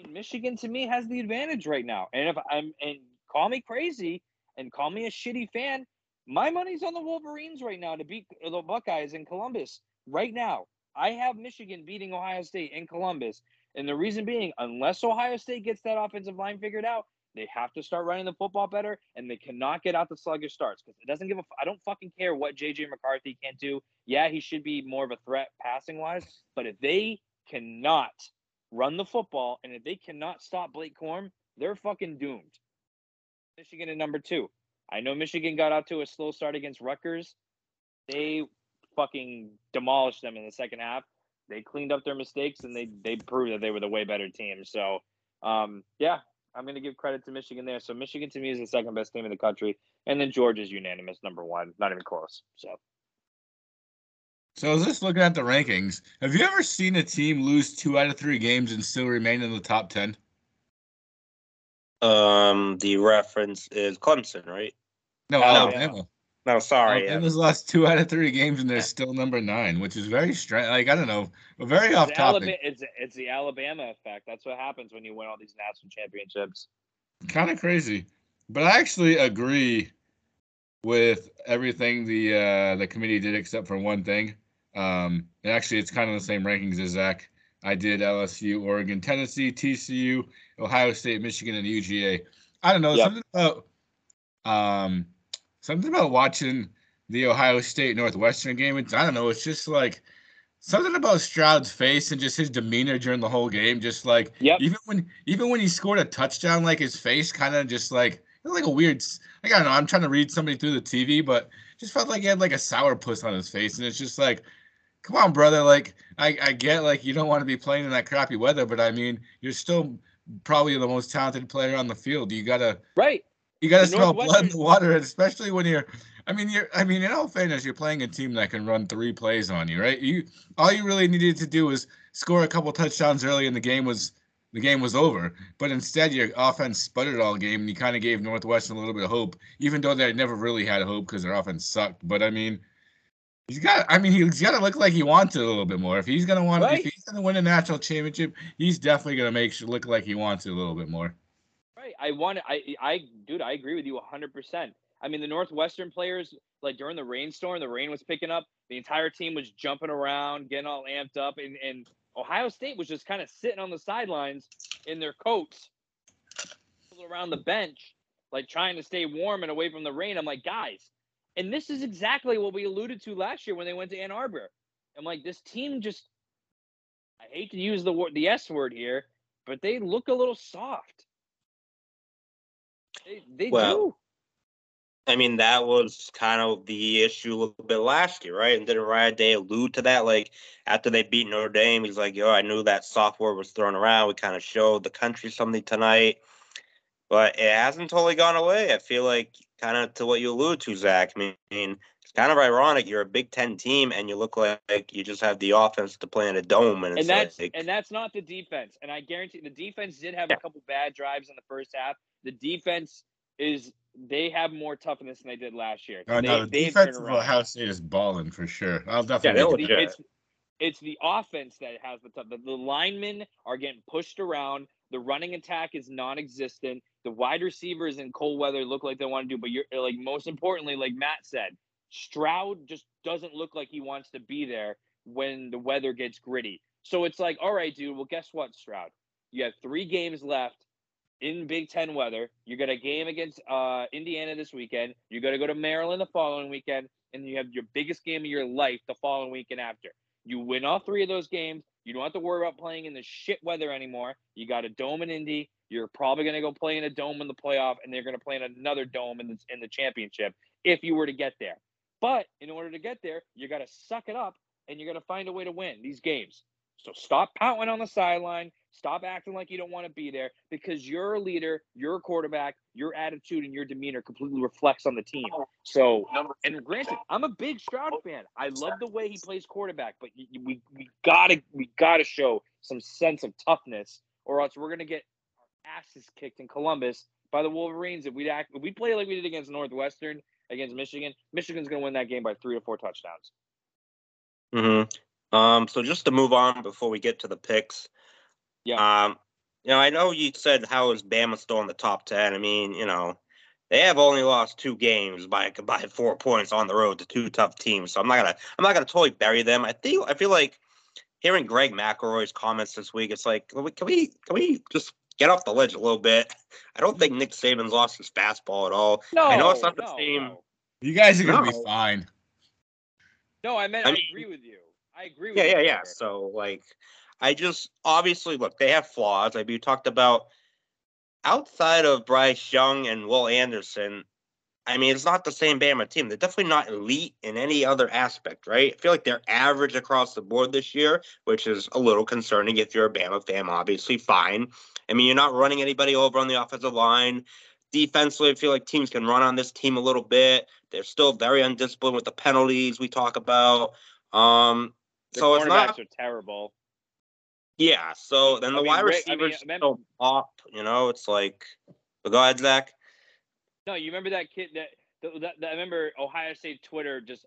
Michigan to me has the advantage right now. And if I'm and call me crazy and call me a shitty fan. My money's on the Wolverines right now to beat the Buckeyes in Columbus right now. I have Michigan beating Ohio State in Columbus. And the reason being, unless Ohio State gets that offensive line figured out, they have to start running the football better, and they cannot get out the sluggish starts because it doesn't give a. I don't fucking care what JJ McCarthy can't do. Yeah, he should be more of a threat passing wise, but if they cannot run the football and if they cannot stop Blake Corum, they're fucking doomed. Michigan at number two. I know Michigan got out to a slow start against Rutgers. They fucking demolished them in the second half. They cleaned up their mistakes and they they proved that they were the way better team. So um, yeah, I'm going to give credit to Michigan there. So Michigan to me is the second best team in the country, and then Georgia's unanimous number one, not even close. So. So I was just looking at the rankings. Have you ever seen a team lose two out of three games and still remain in the top ten? Um, the reference is Clemson, right? No, Oh, Alabama. No, sorry. yeah. Alabama's lost two out of three games and they're still number nine, which is very strange. Like I don't know, very off It's, topic. Alabama, it's it's the Alabama effect. That's what happens when you win all these national championships. kind of crazy. But I actually agree with everything the uh, the committee did except for one thing. Um, and actually, it's kind of the same rankings as Zach. I did LSU, Oregon, Tennessee, TCU, Ohio State, Michigan, and UGA. I don't know Yep. something about um something about watching the Ohio State Northwestern game. It's I don't know. It's just like something about Stroud's face and just his demeanor during the whole game. Just like Yep. even when even when he scored a touchdown, like his face kind of just like it was like a weird. Like I don't know. I'm trying to read somebody through the TV, but just felt like he had like a sour puss on his face, and it's just like, come on, brother. Like I I get like you don't want to be playing in that crappy weather, but I mean you're still probably the most talented player on the field. You gotta Right. You gotta smell blood in the water, especially when you're. I mean, you're. I mean, in all fairness, you're playing a team that can run three plays on you, right? You all you really needed to do was score a couple touchdowns early, and the game was the game was over. But instead, your offense sputtered all game, and you kind of gave Northwestern a little bit of hope, even though they never really had hope because their offense sucked. But I mean, he's got. I mean, he's got to look like he wants it a little bit more. If he's gonna want, Right. if he's gonna win a national championship, he's definitely gonna make sure look like he wants it a little bit more. I want I I dude, I agree with you 100%. I mean, the Northwestern players like during the rainstorm, the rain was picking up, the entire team was jumping around, getting all amped up and and Ohio State was just kind of sitting on the sidelines in their coats around the bench like trying to stay warm and away from the rain. I'm like, "Guys, and this is exactly what we alluded to last year when they went to Ann Arbor. I'm like, this team just I hate to use the word the S word here, but they look a little soft. They, they Well, do. I mean, that was kind of the issue a little bit last year, right? And didn't Ryan Day allude to that? Like after they beat Notre Dame, he's like, "Yo, I knew that software was thrown around. We kind of showed the country something tonight, but it hasn't totally gone away." I feel like kind of to what you allude to, Zach. I mean, it's kind of ironic. You're a Big Ten team, and you look like, you just have the offense to play in a dome, and it's And that's like, and that's not the defense. And I guarantee the defense did have Yeah. a couple bad drives in the first half. The defense is they have more toughness than they did last year. Oh, they, no, the they've defense of. Ohio State is balling for sure. I'll definitely. they're It's the, it's, it's the offense that has the tough. The, the linemen are getting pushed around. The running attack is non-existent. The wide receivers in cold weather look like they want to do, but you're like most importantly, like Matt said, Stroud just doesn't look like he wants to be there when the weather gets gritty. So it's like, all right, dude. Well, guess what, Stroud? You have three games left in Big Ten weather. You got a game against uh, Indiana this weekend. You got to go to Maryland the following weekend, and you have your biggest game of your life the following weekend after. You win all three of those games. You don't have to worry about playing in the shit weather anymore. You got a dome in Indy. You're probably going to go play in a dome in the playoff, and they're going to play in another dome in the, in the championship if you were to get there. But in order to get there, you got to suck it up, and you're going to find a way to win these games. So stop pouting on the sideline. Stop acting like you don't want to be there because you're a leader, you're a quarterback, your attitude and your demeanor completely reflects on the team. So, and granted, I'm a big Stroud fan. I love the way he plays quarterback, but we we gotta we gotta show some sense of toughness, or else we're gonna get our asses kicked in Columbus by the Wolverines. If we act, if we play like we did against Northwestern, against Michigan, Michigan's gonna win that game by three to four touchdowns. hmm Um, so just to move on before we get to the picks. Yeah. Um, you know, I know you said how is Bama still in the top ten. I mean, you know, they have only lost two games by by four points on the road to two tough teams. So I'm not gonna I'm not gonna totally bury them. I think I feel like hearing Greg McElroy's comments this week, it's like can we can we, can we just get off the ledge a little bit? I don't think Nick Saban's lost his fastball at all. No, I know it's not the no, same. No. You guys are gonna No. be fine. No, I meant I I, mean- agree with you. I agree with Yeah, you. yeah, yeah. Trevor. So like, I just obviously look. They have flaws. Like you talked about, outside of Bryce Young and Will Anderson. I mean, it's not the same Bama team. They're definitely not elite in any other aspect, right? I feel like they're average across the board this year, which is a little concerning if you're a Bama fan. Obviously, fine. I mean, you're not running anybody over on the offensive line. Defensively, I feel like teams can run on this team a little bit. They're still very undisciplined with the penalties we talk about. Um, The so it's not are terrible. yeah. So then I the mean, wide Rick- I mean, receivers remember- still pop. You know, it's like. But go ahead, Zach. No, you remember that kid that, that, that, I remember Ohio State Twitter just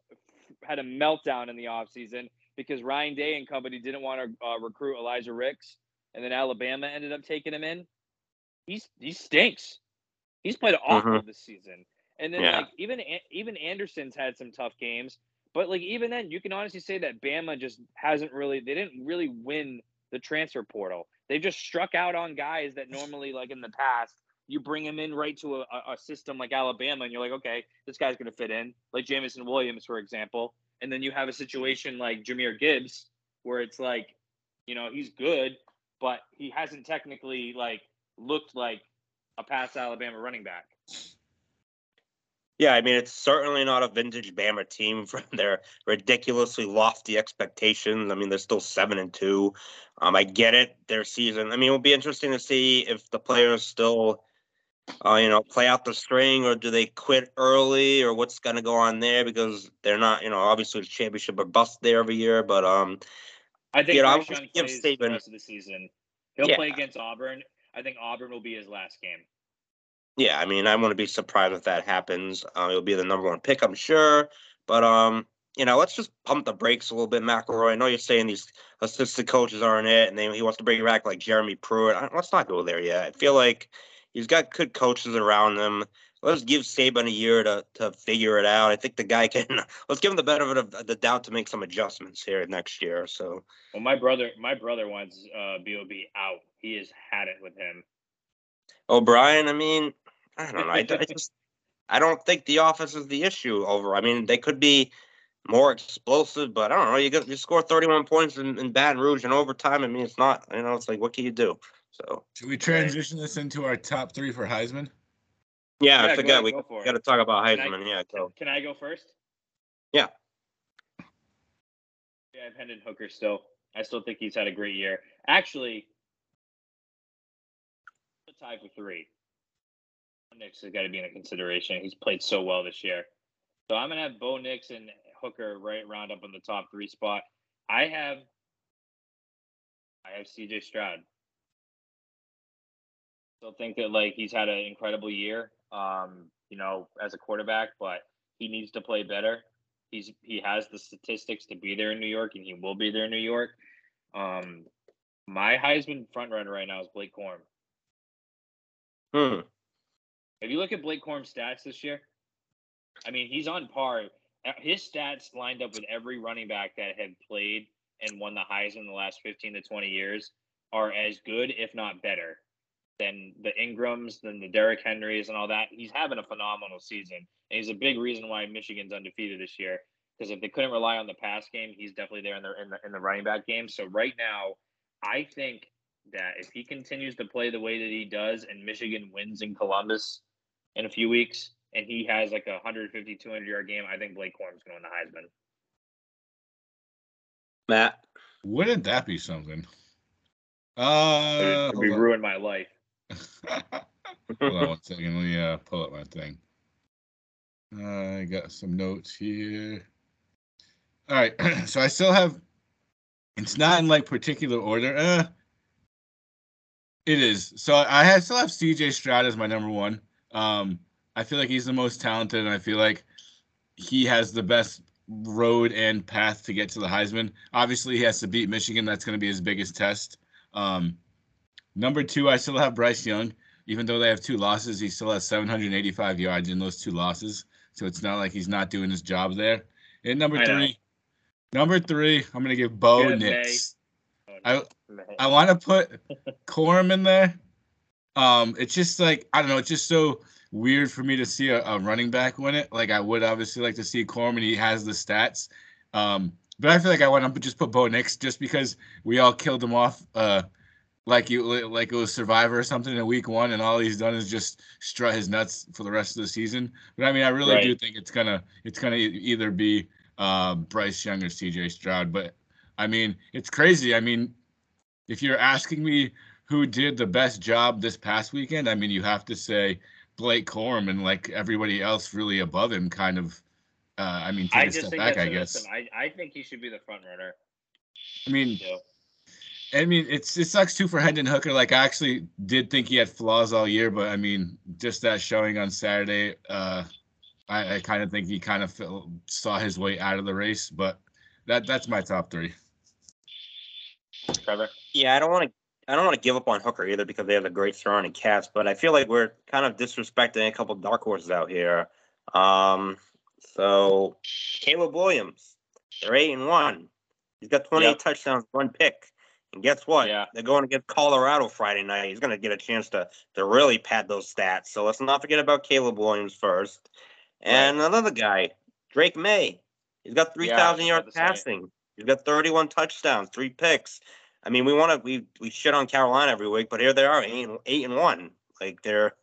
had a meltdown in the offseason because Ryan Day and company didn't want to uh, recruit Elijah Ricks, and then Alabama ended up taking him in. He's he stinks. He's played awful this season. And then Yeah. like even even Anderson's had some tough games, but like even then you can honestly say that Bama just hasn't really they didn't really win the transfer portal. They just struck out on guys that normally like in the past you bring him in right to a, a- system like Alabama, and you're like, okay, this guy's going to fit in, like Jameson Williams, for example. And then you have a situation like Jahmyr Gibbs, where it's like, you know, he's good, but he hasn't technically like looked like a past Alabama running back. Yeah, I mean it's certainly not a vintage Bama team from their ridiculously lofty expectations. I mean they're still seven and two. Um, I get it. Their season. I mean, it'll be interesting to see if the players still, uh, you know, play out the string or do they quit early or what's going to go on there because they're not, you know, obviously the championship or bust there every year. But um, I think You know, I Young give plays the rest of the season. He'll Yeah. play against Auburn. I think Auburn will be his last game. Yeah, I mean, I wouldn't be surprised if that happens. Uh, it'll be the number one pick, I'm sure. But um, you know, let's just pump the brakes a little bit, McElroy. I know you're saying these assistant coaches aren't it, and then he wants to bring back like Jeremy Pruitt. I, let's not go there yet. I feel like he's got good coaches around him. Let's give Saban a year to to figure it out. I think the guy can. Let's give him the benefit of the doubt to make some adjustments here next year. So Well, my brother, my brother wants uh, Bob out. He has had it with him. O'Brien, I mean, I don't know. I, I just I don't think the offense is the issue over. I mean, they could be more explosive, but I don't know. You you score 31 points in, in Baton Rouge in overtime. I mean, it's not, you know, it's like what can you do? So Should we transition this into our top three for Heisman? yeah, Yeah, I go forgot ahead, we go got to talk about Can I- Heisman. yeah, go. Can I go first? Yeah. Yeah, I've Hendon Hooker still. I still think he's had a great year. Actually, the tie for three. Nix has got to be in a consideration. He's played so well this year. So I'm gonna have Bo Nix and Hooker right round up in the top three spot. I have I have CJ Stroud. Still think that like he's had an incredible year, um, you know, as a quarterback, but he needs to play better. He's he has the statistics to be there in New York, and he will be there in New York. Um, my Heisman front runner right now is Blake Corum. Hmm. If you look at Blake Corum's stats this year, I mean, he's on par. Uh, His stats lined up with every running back that had played and won the Heisman in the last 15 to 20 years are as good, if not better, than the Ingrams, than the Derrick Henrys, and all that. He's having a phenomenal season. And he's a big reason why Michigan's undefeated this year. Because if they couldn't rely on the pass game, he's definitely there in the, in the in the running back game. So right now, I think that if he continues to play the way that he does and Michigan wins in Columbus in a few weeks and he has like a 150, 200 yard game, I think Blake Corum's going to win the Heisman. Matt. Wouldn't that be something? Uh, It would hold on. ruin my life. Hold on one second. Let me uh, pull up my thing. Uh, I got some notes here. All right. so I still have. It's not in like particular order. Uh, it is. So I have, still have CJ Stroud as my number one. Um, I feel like he's the most talented, and I feel like he has the best road and path to get to the Heisman. Obviously, he has to beat Michigan. That's going to be his biggest test. Um, Number two, I still have Bryce Young. Even though they have two losses, he still has 785 yards in those two losses. So it's not like he's not doing his job there. And number I know. three, number three, I'm gonna give Bo Good, Nix. I I want to put Corum in there. Um, it's just like I don't know. It's just so weird for me to see a, a running back win it. Like I would obviously like to see Corum, and he has the stats. Um, but I feel like I want to just put Bo Nix just because we all killed him off. Uh, like you like it was Survivor or something in week one, and all he's done is just strut his nuts for the rest of the season. But I mean, I really do think it's gonna it's gonna either be uh, Bryce Young or C.J. Stroud. But I mean, it's crazy. I mean, if you're asking me who did the best job this past weekend, I mean, you have to say Blake Corum and like everybody else really above him, kind of. Uh, I mean, take I a step back, I guess. I, I think he should be the front runner. I mean, too. I mean, it's it sucks too for Hendon Hooker. Like, I actually did think he had flaws all year, but I mean, just that showing on Saturday, uh, I, I kind of think he kind of felt, saw his way out of the race. But that that's my top three. Trevor. Yeah, I don't want to. I don't want to give up on Hooker either because they have a great surrounding cast, but I feel like we're kind of disrespecting a couple dark horses out here. Um, so Caleb Williams, they're eight and one. He's got 28 Yep. touchdowns, one pick. And guess what? Yeah. They're going against Colorado Friday night. He's going to get a chance to to really pad those stats. So let's not forget about Caleb Williams first. And another guy, Drake Maye. He's got Yeah, I was 3,000 about yards passing. He's got 31 touchdowns, three picks. I mean, we want to we we shit on Carolina every week, but here they are, eight, eight and one. Like they're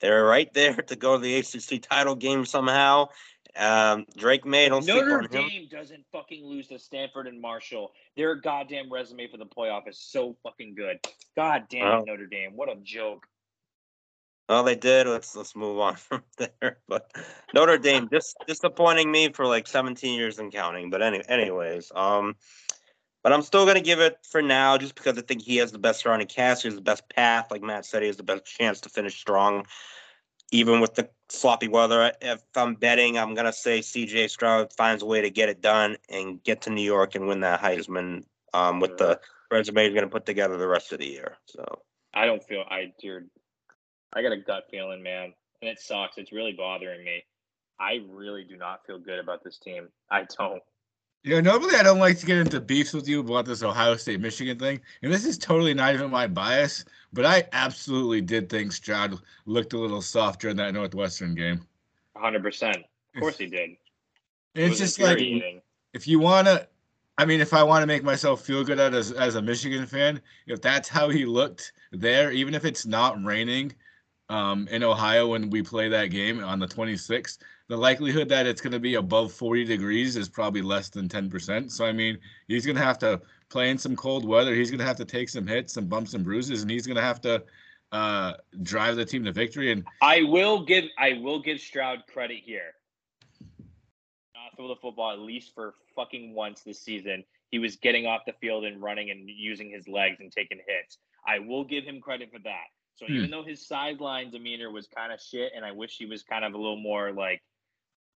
they're right there to go to the ACC title game somehow. Um, Drake Maye, don't Notre on him. Dame doesn't fucking lose to Stanford and Marshall. Their goddamn resume for the playoff is so fucking good. God damn it, Notre Dame. What a joke. Well, they did. Let's let's move on from there. But Notre Dame just disappointing me for like 17 years and counting. But any, anyways, um, but I'm still gonna give it for now, just because I think he has the best surrounding cast. He has the best path. Like Matt said, he has the best chance to finish strong, even with the sloppy weather. If I'm betting, I'm gonna say C.J. Stroud finds a way to get it done and get to New York and win that Heisman. Um, with the resume he's gonna put together the rest of the year. So. I don't feel I dude. I got a gut feeling, man. And it sucks. It's really bothering me. I really do not feel good about this team. I don't. You know, normally I don't like to get into beefs with you about this Ohio State Michigan thing, and this is totally not even my bias, but I absolutely did think Stroud looked a little soft during that Northwestern game. 100%. Of course he did. It it's just like if you want to, I mean, if I want to make myself feel good as as a Michigan fan, if that's how he looked there, even if it's not raining um, in Ohio when we play that game on the 26th, the likelihood that it's going to be above 40 degrees is probably less than 10%. So I mean, he's going to have to play in some cold weather. He's going to have to take some hits, some bumps and bruises, and he's going to have to uh, drive the team to victory. And I will give I will give Stroud credit here. Not throw the football at least for fucking once this season. He was getting off the field and running and using his legs and taking hits. I will give him credit for that. So Hmm. even though his sideline demeanor was kind of shit, and I wish he was kind of a little more like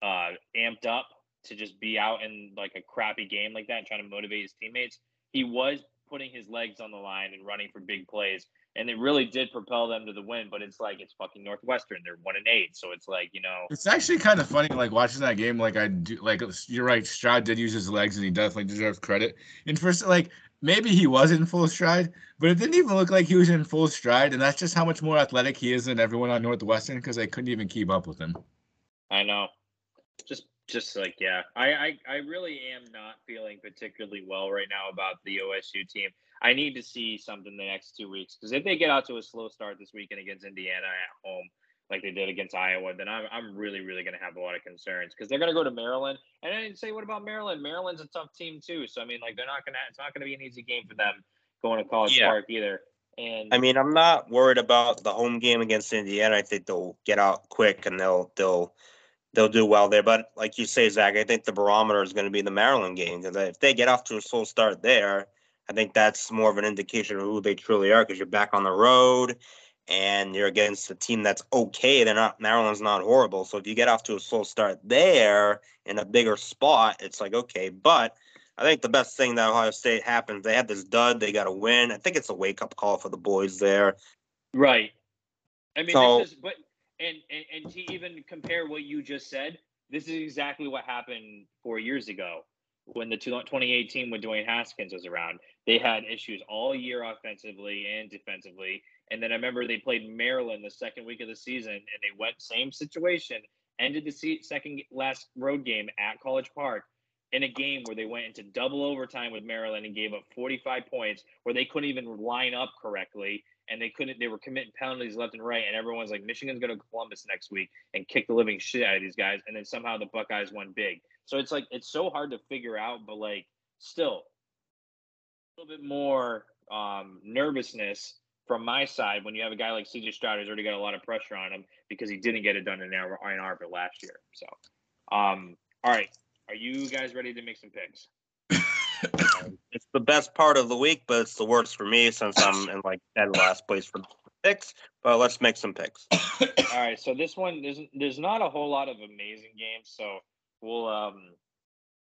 uh amped up to just be out in like a crappy game like that and trying to motivate his teammates, he was putting his legs on the line and running for big plays and it really did propel them to the win. But it's like it's fucking Northwestern. They're one and eight, so it's like you know. It's actually kind of funny, like watching that game. Like I do, like you're right. Stroud did use his legs, and he definitely deserves credit. And first, like maybe he was in full stride, but it didn't even look like he was in full stride. And that's just how much more athletic he is than everyone on Northwestern because they couldn't even keep up with him. I know. Just just like yeah, I, I I really am not feeling particularly well right now about the OSU team. I need to see something the next two weeks because if they get out to a slow start this weekend against Indiana at home, like they did against Iowa, then I'm I'm really really going to have a lot of concerns because they're going to go to Maryland. And I didn't say what about Maryland? Maryland's a tough team too. So I mean, like they're not going to. It's not going to be an easy game for them going to College Yeah. Park either. And I mean, I'm not worried about the home game against Indiana. I think they'll get out quick and they'll they'll they'll do well there. But like you say, Zach, I think the barometer is going to be the Maryland game because if they get off to a slow start there, I think that's more of an indication of who they truly are because you're back on the road and you're against a team that's okay. They're not Maryland's not horrible. So if you get off to a slow start there in a bigger spot, it's like okay. But I think the best thing that Ohio State happens, they had this dud, they got to win. I think it's a wake up call for the boys there. Right. I mean, So- this is but and, and and to even compare what you just said, this is exactly what happened four years ago when the two- 2018 when Dwayne Haskins was around. They had issues all year offensively and defensively, and then I remember they played Maryland the second week of the season, and they went same situation, ended the se- second last road game at College Park. In a game where they went into double overtime with Maryland and gave up 45 points, where they couldn't even line up correctly, and they couldn't they were committing penalties left and right and everyone's like michigan's going to columbus next week and kick the living shit out of these guys and then somehow the buckeyes won big so it's like it's so hard to figure out but like still a little bit more um, nervousness from my side when you have a guy like cj stroud who's already got a lot of pressure on him because he didn't get it done in Ann Ann arbor last year so um, all right are you guys ready to make some picks It's the best part of the week, but it's the worst for me since I'm in like dead last place for picks. But let's make some picks. All right, so this one there's there's not a whole lot of amazing games, so we'll um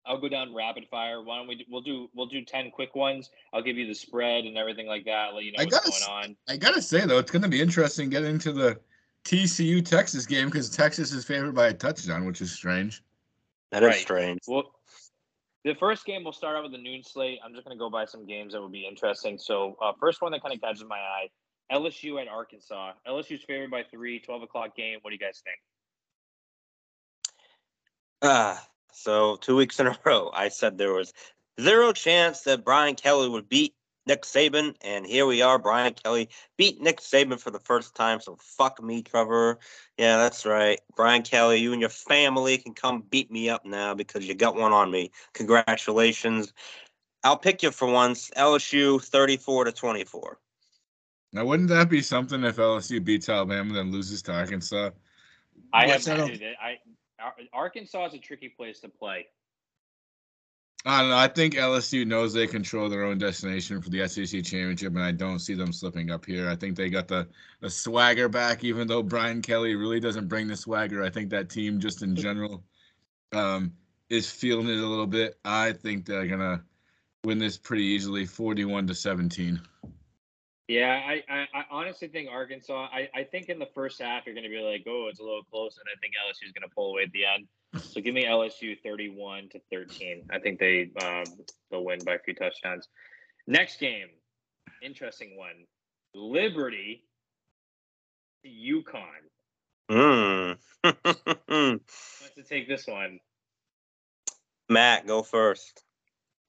I'll go down rapid fire. Why don't we do, we'll do we'll do 10 quick ones. I'll give you the spread and everything like that, let you know I what's gotta going on. I gotta say though, it's gonna be interesting getting into the TCU Texas game because Texas is favored by a touchdown, which is strange. That is Right. strange. Well, the first game we'll start out with the noon slate. I'm just going to go by some games that would be interesting. So, uh, first one that kind of catches my eye LSU at Arkansas. LSU's favored by three, 12 o'clock game. What do you guys think? Ah, so two weeks in a row, I said there was zero chance that Brian Kelly would beat Nick Saban, and here we are. Brian Kelly beat Nick Saban for the first time. So fuck me, Trevor. Yeah, that's right. Brian Kelly, you and your family can come beat me up now because you got one on me. Congratulations. I'll pick you for once. LSU 34 to 24. Now, wouldn't that be something if LSU beats Alabama then loses to Arkansas? I Which have I Arkansas is a tricky place to play. I don't know. I think LSU knows they control their own destination for the SEC championship, and I don't see them slipping up here. I think they got the, the swagger back, even though Brian Kelly really doesn't bring the swagger. I think that team, just in general, um, is feeling it a little bit. I think they're gonna win this pretty easily, forty-one to seventeen. Yeah, I, I, I honestly think Arkansas. I, I think in the first half you're going to be like, oh, it's a little close, and I think LSU is going to pull away at the end. So give me LSU 31 to 13. I think they um, they'll win by a few touchdowns. Next game, interesting one. Liberty, UConn. Mm. To take this one. Matt, go first.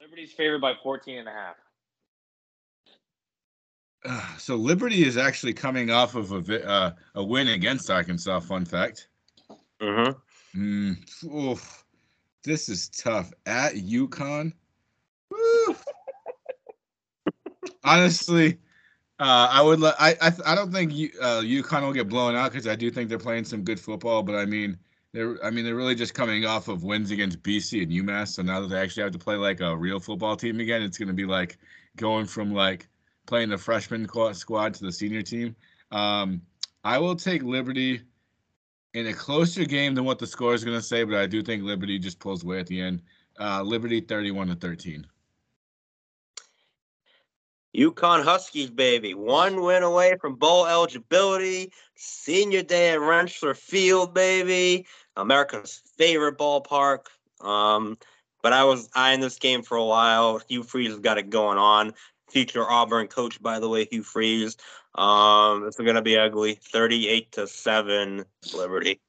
Liberty's favored by 14 and a half. Uh, so Liberty is actually coming off of a vi- uh, a win against Arkansas. Fun fact. hmm Mm, oof. This is tough. At UConn. Honestly, uh, I would. Let, I, I. I don't think you, uh, UConn will get blown out because I do think they're playing some good football. But I mean, they're. I mean, they're really just coming off of wins against BC and UMass. So now that they actually have to play like a real football team again, it's going to be like going from like playing the freshman squad to the senior team. Um, I will take Liberty in a closer game than what the score is going to say, but I do think Liberty just pulls away at the end. Uh, Liberty 31 to 13. UConn Huskies, baby. One win away from bowl eligibility. Senior day at Rentschler Field, baby. America's favorite ballpark. Um, but I was eyeing this game for a while. Hugh Freeze has got it going on. Future Auburn coach, by the way, Hugh Freeze. Um, it's gonna be ugly. Thirty-eight to seven, Liberty.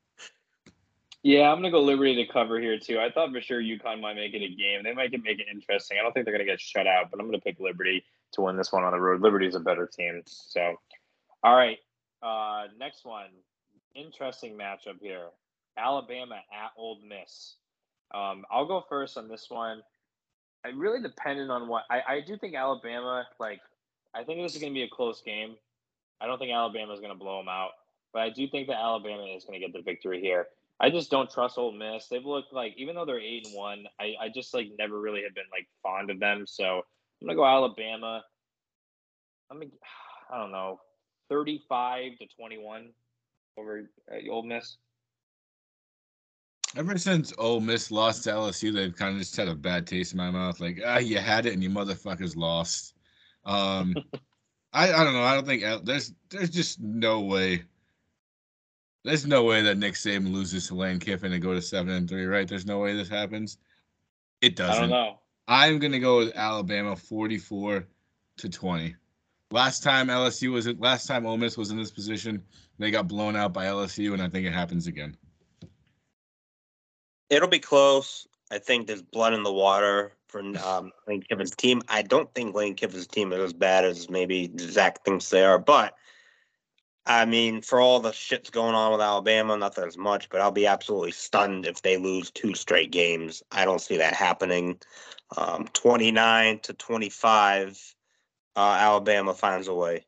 Yeah, I'm gonna go Liberty to cover here too. I thought for sure UConn might make it a game. They might make it interesting. I don't think they're gonna get shut out, but I'm gonna pick Liberty to win this one on the road. Liberty's a better team. So, all right. Uh, next one, interesting matchup here: Alabama at Ole Miss. Um, I'll go first on this one. I really depended on what I, I do think Alabama like. I think this is gonna be a close game. I don't think Alabama is gonna blow them out, but I do think that Alabama is gonna get the victory here. I just don't trust Ole Miss. They've looked like even though they're eight and one, I, I just like never really have been like fond of them. So I'm gonna go Alabama. I'm gonna I don't know, thirty five to twenty one over uh, Ole Miss. Ever since Ole Miss lost to LSU, they've kind of just had a bad taste in my mouth. Like, ah, you had it and you motherfuckers lost. Um, I, I don't know. I don't think there's there's just no way. There's no way that Nick Saban loses to Lane Kiffin and go to seven and three, right? There's no way this happens. It doesn't. I don't know. I'm gonna go with Alabama 44 to 20. Last time LSU was last time Ole Miss was in this position, they got blown out by LSU, and I think it happens again. It'll be close. I think there's blood in the water for um, Lane Kiffin's team. I don't think Lane Kiffin's team is as bad as maybe Zach thinks they are, but I mean, for all the shit's going on with Alabama, not that as much, but I'll be absolutely stunned if they lose two straight games. I don't see that happening. Um, 29 to 25, uh, Alabama finds a way.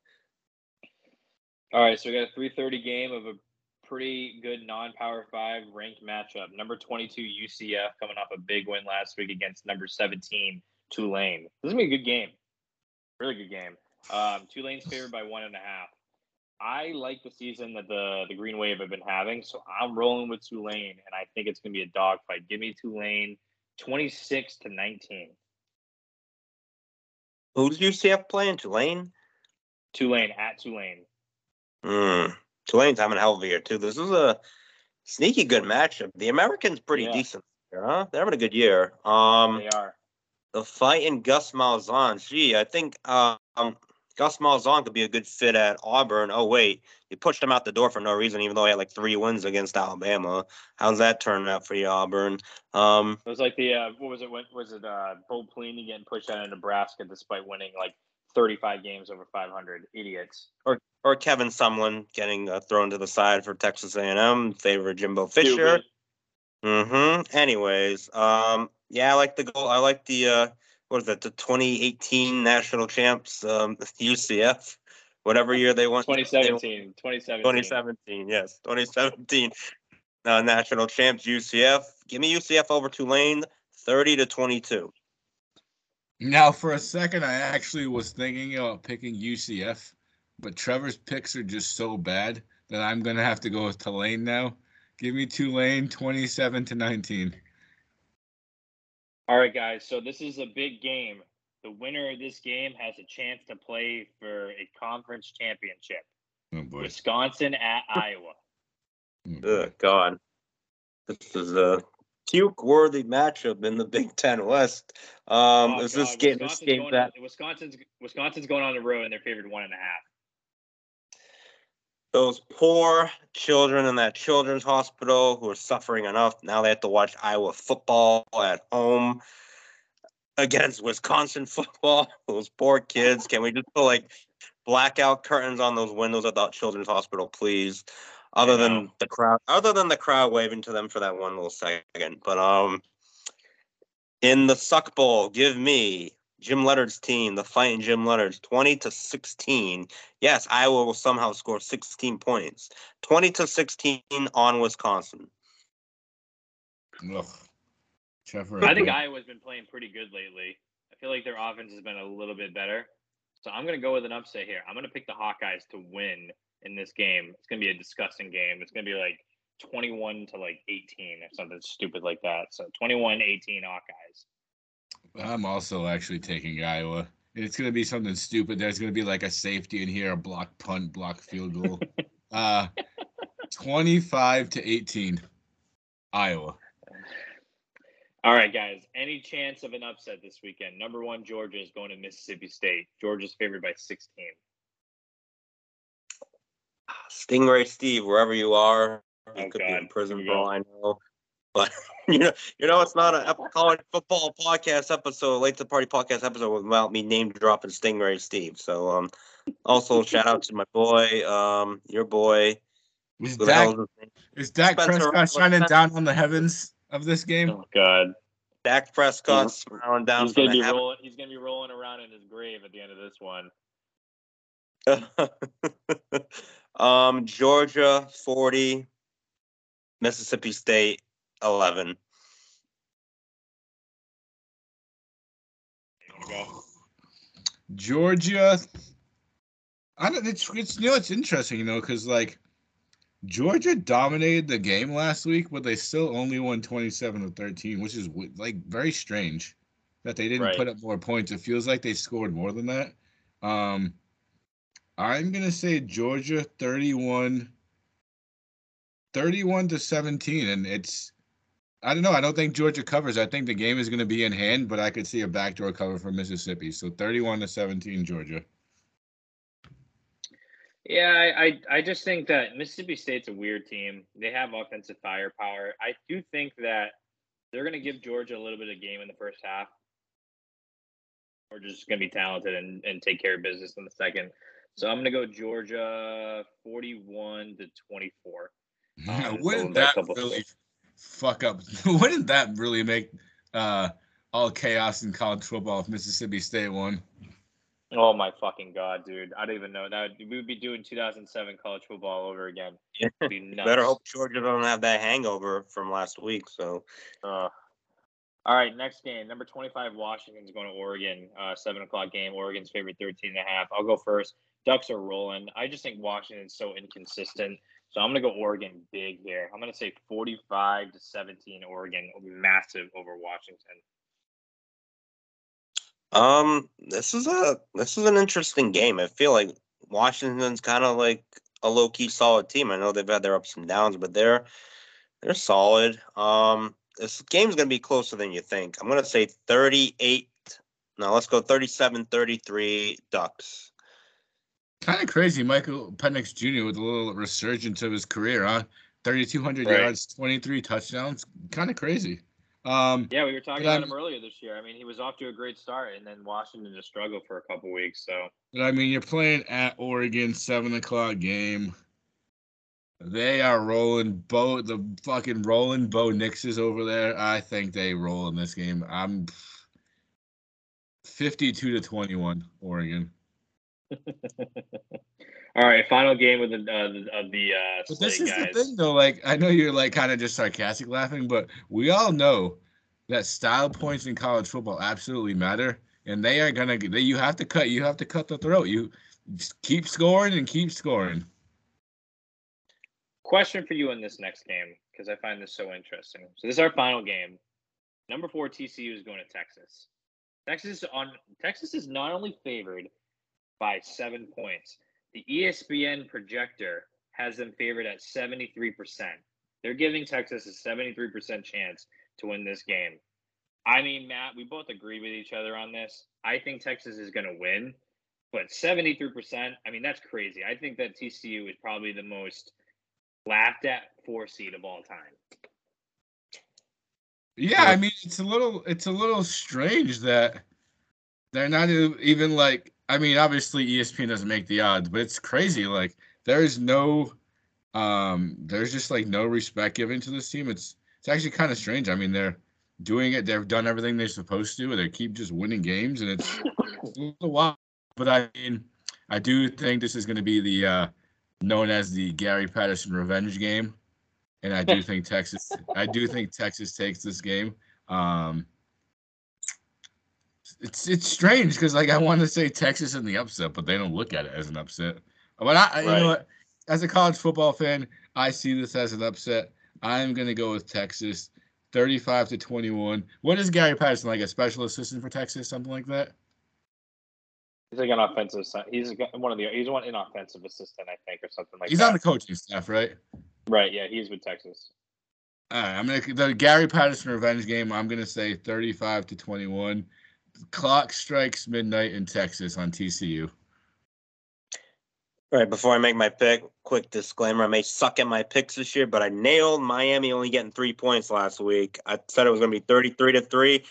All right, so we got a 3:30 game of a pretty good non-power five ranked matchup. Number 22 UCF coming off a big win last week against number 17 Tulane. This is gonna be a good game, really good game. Um, Tulane's favored by one and a half. I like the season that the the Green Wave have been having, so I'm rolling with Tulane, and I think it's gonna be a dogfight. Give me Tulane, 26 to 19. Who's UCF playing? Tulane? Tulane at Tulane. Hmm. Tulane's having a hell of a year, too. This is a sneaky good matchup. The Americans pretty Yeah. decent here, huh? They're having a good year. Um, They are. the fight in Gus Malzahn. Gee, I think um, Gus Malzahn could be a good fit at Auburn. Oh wait, you pushed him out the door for no reason, even though he had like three wins against Alabama. How's that turning out for you, Auburn? Um, It was like the uh, what was it? Was it? Uh, Bo Pelini getting pushed out of Nebraska despite winning like 35 games over 500. Idiots. or or Kevin Sumlin getting uh, thrown to the side for Texas A&M, favor Jimbo Fisher. Mm-hmm. Anyways, um, yeah, I like the goal. I like the uh, what is that? The 2018 national champs, um, UCF, whatever year they won. they won- 2017. 2017. 2017, yes, 2017 uh, national champs UCF. Give me UCF over Tulane, 30 to 22. Now, for a second, I actually was thinking about picking UCF, but Trevor's picks are just so bad that I'm gonna have to go with Tulane now. Give me Tulane, 27 to 19. All right, guys. So this is a big game. The winner of this game has a chance to play for a conference championship. Oh boy. Wisconsin at Iowa. Oh. Ugh, God, this is a puke-worthy matchup in the Big Ten West. Um, Oh, is this God, game? This game that on, Wisconsin's Wisconsin's going on the road and they're favored one and a half. those poor children in that children's hospital who are suffering enough now they have to watch Iowa football at home against Wisconsin football. Those poor kids. Can we just put like blackout curtains on those windows at the children's hospital, please? Other I than the crowd, other than the crowd waving to them for that one little second, but um, in the Suck Bowl, give me Jim Leonhard's team, the fighting Jim Leonhard's, twenty to sixteen. Yes, Iowa will somehow score 16 points. 20 to 16 on Wisconsin. Ugh. Trevor. I think Iowa's been playing pretty good lately. I feel like their offense has been a little bit better. So I'm going to go with an upset here. I'm going to pick the Hawkeyes to win in this game. It's going to be a disgusting game. It's going to be like 21 to like 18 or something stupid like that. So 21 18 Hawkeyes. I'm also actually taking Iowa. It's gonna be something stupid. There's gonna be like a safety in here, a block punt, block field goal. uh 25 to 18. Iowa. All right, guys. Any chance of an upset this weekend? Number one, Georgia is going to Mississippi State. Georgia's favored by 16. Stingray Steve, wherever you are, you Oh, could be in prison Here for all I know. But you know, you know, it's not a college football podcast episode, late to the party podcast episode without me name dropping Stingray Steve. So, um, also shout out to my boy, um, your boy. Is Who the Dak, is his name? is Dak Spencer Prescott Rattler. shining down on the heavens of this game? Oh God, Dak Prescott smiling down he's gonna be the rolling. He's gonna be rolling around in his grave at the end of this one. um, Georgia forty, Mississippi State eleven. There you go. Georgia. I don't. It's it's you know it's interesting, you know, because like Georgia dominated the game last week, but they still only won 27 to 13, which is like very strange that they didn't Right. put up more points. It feels like they scored more than that. Um, I'm gonna say Georgia 31, 31 to 17, and it's I don't know. I don't think Georgia covers. I think the game is going to be in hand, but I could see a backdoor cover for Mississippi. So 31 to 17, Georgia. Yeah, I, I I just think that Mississippi State's a weird team. They have offensive firepower. I do think that they're going to give Georgia a little bit of game in the first half. Or just going to be talented and, and take care of business in the second. So I'm going to go Georgia 41 to 24. Um, wouldn't that really fuck up? Wouldn't that really make uh, all chaos in college football if Mississippi State won? Oh my fucking god, dude! I don't even know that we would be doing 2007 college football all over again. It'd be nuts. Better hope Georgia don't have that hangover from last week. So Uh, all right, next game. Number 25, Washington's going to Oregon. Uh, 7 o'clock game. Oregon's favorite 13 and a half. I'll go first. Ducks are rolling. I just think Washington's so inconsistent. So I'm going to go Oregon big here. I'm going to say 45 to 17 Oregon. Massive over Washington. Um, this is a this is an interesting game. I feel like Washington's kind of like a low key solid team. I know they've had their ups and downs, but they're they're solid. Um, this game's gonna be closer than you think. I'm gonna say 38. No, let's go 37-33 Ducks. Kind of crazy. Michael Penix Jr. with a little resurgence of his career, huh? 3,200 Right. yards, 23 touchdowns. Kind of crazy. Um, Yeah, we were talking about I'm- him earlier this year. I mean, he was off to a great start, and then Washington just struggled for a couple weeks. So But I mean, you're playing at Oregon, seven o'clock game. They are rolling Bo the fucking rolling Bo Nixes over there. I think they roll in this game. I'm fifty-two to twenty-one, Oregon. All right, final game of the uh, of the uh, But this is guys. the thing, though. Like, I know you're like kind of just sarcastic laughing, but we all know that style points in college football absolutely matter, and they are gonna. They, you have to cut. You have to cut the throat. You just keep scoring and keep scoring. Question for you in this next game because I find this so interesting. So this is our final game. Number four TCU is going to Texas. Texas on Texas is not only favored by seven points. The ESPN projector has them favored at seventy three percent. They're giving Texas a seventy three percent chance to win this game. I mean, Matt, we both agree with each other on this. I think Texas is going to win, but seventy three percent. I mean, that's crazy. I think that TCU is probably the most laughed at four seed of all time. Yeah, I mean it's a little it's a little strange that they're not even like I mean obviously ESPN doesn't make the odds, but it's crazy like there is no um there's just like no respect given to this team. It's it's actually kind of strange. I mean they're doing it, they've done everything they're supposed to, they keep just winning games and it's a little wild. But I mean I do think this is gonna be the uh known as the Gary Patterson revenge game and I do think Texas. I do think Texas takes this game. Um, it's it's strange because like I want to say Texas in the upset, but they don't look at it as an upset. But I, I- you know what? As a college football fan, I see this as an upset. I'm gonna go with Texas, 35 to 21. What is Gary Patterson like? A special assistant for Texas, something like that? He's like an offensive. He's a- one of the. He's one an offensive assistant, I think, or something like He's that. He's on the coaching staff, right? right. Yeah, he's with Texas. All right, I'm gonna the Gary Patterson revenge game. I'm gonna say 35 to 21. Clock strikes midnight in Texas on TCU. All right, before I make my pick, quick disclaimer: I may suck at my picks this year, but I nailed Miami only getting three points last week. I said it was going to be thirty-three to three.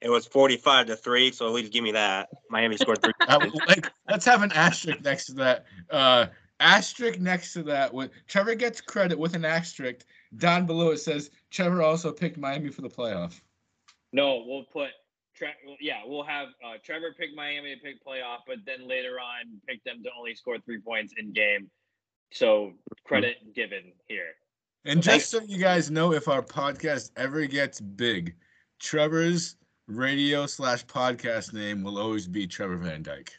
It was forty-five to three, so at least give me that. Miami scored three. I points. like let's have an asterisk next to that. Uh, asterisk next to that. With Trevor gets credit with an asterisk. Down below it says Trevor also picked Miami for the playoff. No, we'll put. Tre- yeah, we'll have uh, Trevor pick Miami to pick playoff, but then later on pick them to only score three points in game. So credit given here. And just so you guys know, if our podcast ever gets big, Trevor's radio slash podcast name will always be Trevor Van Dyke.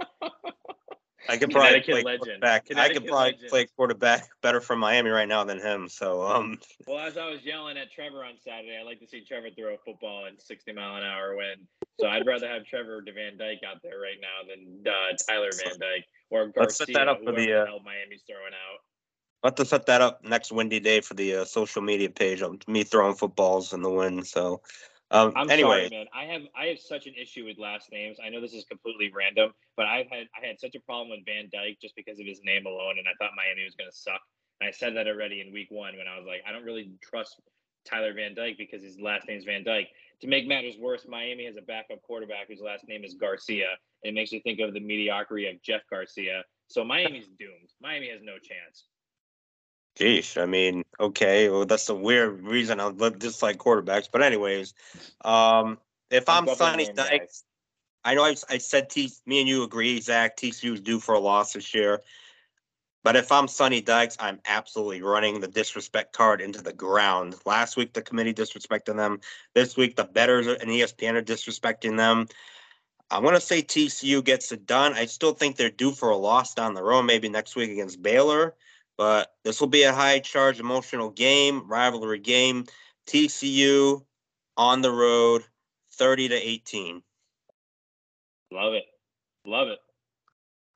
I could probably play legend. quarterback. I could probably legend. play quarterback better for Miami right now than him. So um, Well, as I was yelling at Trevor on Saturday, I like to see Trevor throw a football in 60 mile an hour wind. So I'd rather have Trevor Van Dyke out there right now than uh, Tyler Van Dyke or Garcia. Let's set that up for the, uh, Miami's throwing out. I'll have to set that up next windy day for the uh, social media page of me throwing footballs in the wind. So um, I'm anyway, sorry, man. I have I have such an issue with last names. I know this is completely random, but I've had I had such a problem with Van Dyke just because of his name alone, and I thought Miami was going to suck. And I said that already in week one when I was like, I don't really trust Tyler Van Dyke because his last name is Van Dyke. To make matters worse, Miami has a backup quarterback whose last name is Garcia. And it makes you think of the mediocrity of Jeff Garcia. So Miami's doomed. Miami has no chance. Geesh, I mean, okay, well, that's a weird reason I dislike quarterbacks. But anyways, um, if I'm I'm, Sonny Dykes. I know I, I said T, me and you agree, Zach. TCU's due for a loss this year. But if I'm Sonny Dykes, I'm absolutely running the disrespect card into the ground. Last week, the committee disrespecting them. This week, the betters and ESPN are disrespecting them. I'm going to say TCU gets it done. I still think they're due for a loss down the road, maybe next week against Baylor. But this will be a high charge, emotional game, rivalry game. TCU on the road, 30 to 18. Love it. Love it.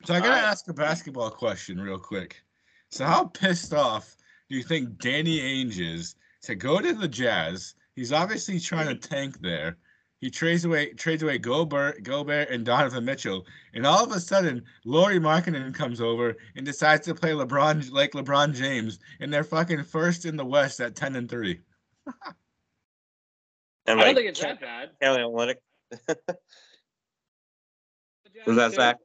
So I gotta Alright. ask a basketball question real quick. So how pissed off do you think Danny Ainge is to go to the Jazz? He's obviously trying to tank there. He trades away trades away Gobert, Gobert and Donovan Mitchell, and all of a sudden, Lauri Markkanen comes over and decides to play LeBron like LeBron James, and they're fucking first in the West at ten and three. And I don't think it's that bad. Kelly Olynyk. Was that Zach?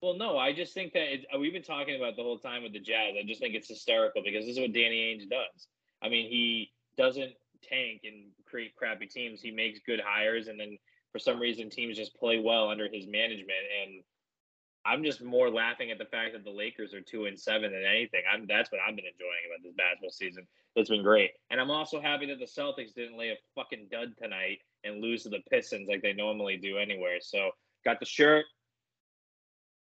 Well, no, I just think that it's, uh, we've been talking about the whole time with the Jazz. I just think it's hysterical because this is what Danny Ainge does. I mean, he doesn't tank and create crappy teams. He makes good hires, and then for some reason, teams just play well under his management. And I'm just more laughing at the fact that the Lakers are two and seven than anything. I'm that's what I've been enjoying about this basketball season. It's been great, and I'm also happy that the Celtics didn't lay a fucking dud tonight and lose to the Pistons like they normally do anywhere. So got the shirt.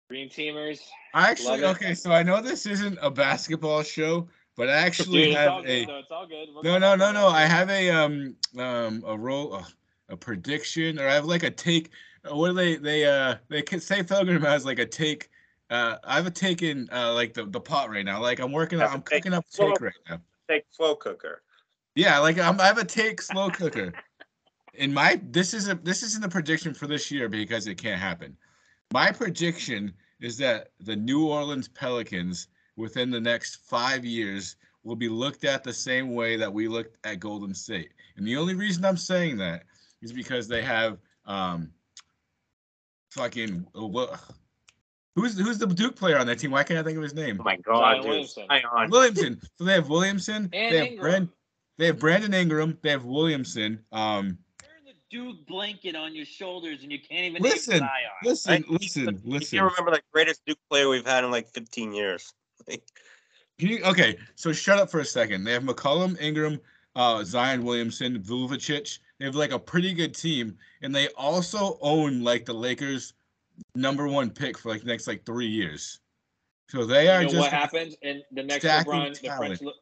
Green Teamers. I actually okay, so I know this isn't a basketball show, but I actually Dude, it's all have good, a. It's all good. No, no, no, no. I have a um um a role uh, a prediction or I have like a take. uh, What do they they uh they can say Pilgrim has like a take. Uh, I have a take in uh like the the pot right now. Like I'm working on Have a I'm take. cooking up a Slow- take right now. Take slow cooker. Yeah, like I'm, I have a take slow cooker. In my this is a this isn't a prediction for this year because it can't happen. My prediction is that the New Orleans Pelicans within the next five years will be looked at the same way that we looked at Golden State. And the only reason I'm saying that is because they have um fucking uh, what who's who's the Duke player on that team? Why can't I think of his name? Oh my God, Williamson. Williamson. So they have Williamson. And they have Ingram. Brand, they have Brandon Ingram. They have Williamson. Um, Wearing the Duke blanket on your shoulders and you can't even Listen, name listen, I- listen, You listen. can't remember the greatest Duke player we've had in like 15 years. Can you, okay, so shut up for a second. They have McCollum, Ingram, uh, Zion Williamson, Vucevic. They have like a pretty good team, and they also own like the Lakers' number one pick for like the next like three years. So they are You know just what happens in the next stacking LeBron, the. French, Le-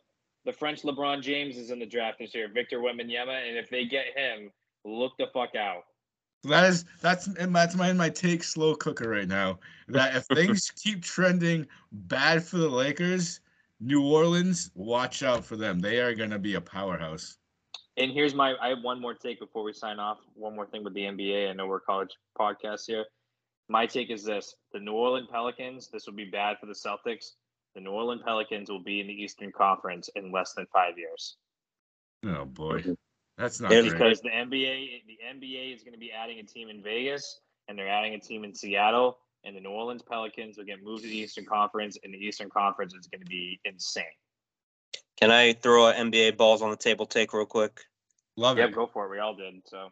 the French LeBron James is in the draft this year, Victor Wembanyama, and if they get him, look the fuck out. So that is that's and that's my my take slow cooker right now. That if things keep trending bad for the Lakers, New Orleans, watch out for them. They are gonna be a powerhouse. And here's my I have one more take before we sign off. One more thing with the NBA. I know we're college podcast here. My take is this the New Orleans Pelicans, this will be bad for the Celtics. The New Orleans Pelicans will be in the Eastern Conference in less than five years. Oh boy, that's not Yeah. Because the NBA the NBA is going to be adding a team in Vegas and they're adding a team in Seattle. And the New Orleans Pelicans will get moved to the Eastern Conference, and the Eastern Conference is going to be insane. Can I throw a NBA balls on the table take real quick? Love Yeah, it. go for it. We all did. So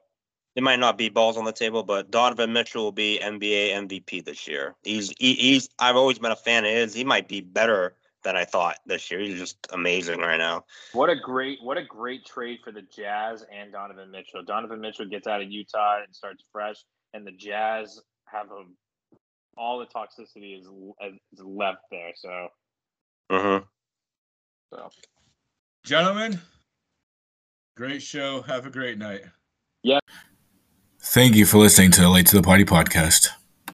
It might not be balls on the table, but Donovan Mitchell will be NBA MVP this year. He's he, he's I've always been a fan of his. He might be better than I thought this year. He's just amazing right now. What a great what a great trade for the Jazz and Donovan Mitchell. Donovan Mitchell gets out of Utah and starts fresh. and the Jazz have a all the toxicity is, is left there. So, Mm-hmm. so Gentlemen, great show. Have a great night. Yeah. Thank you for listening to the Late to the Party podcast.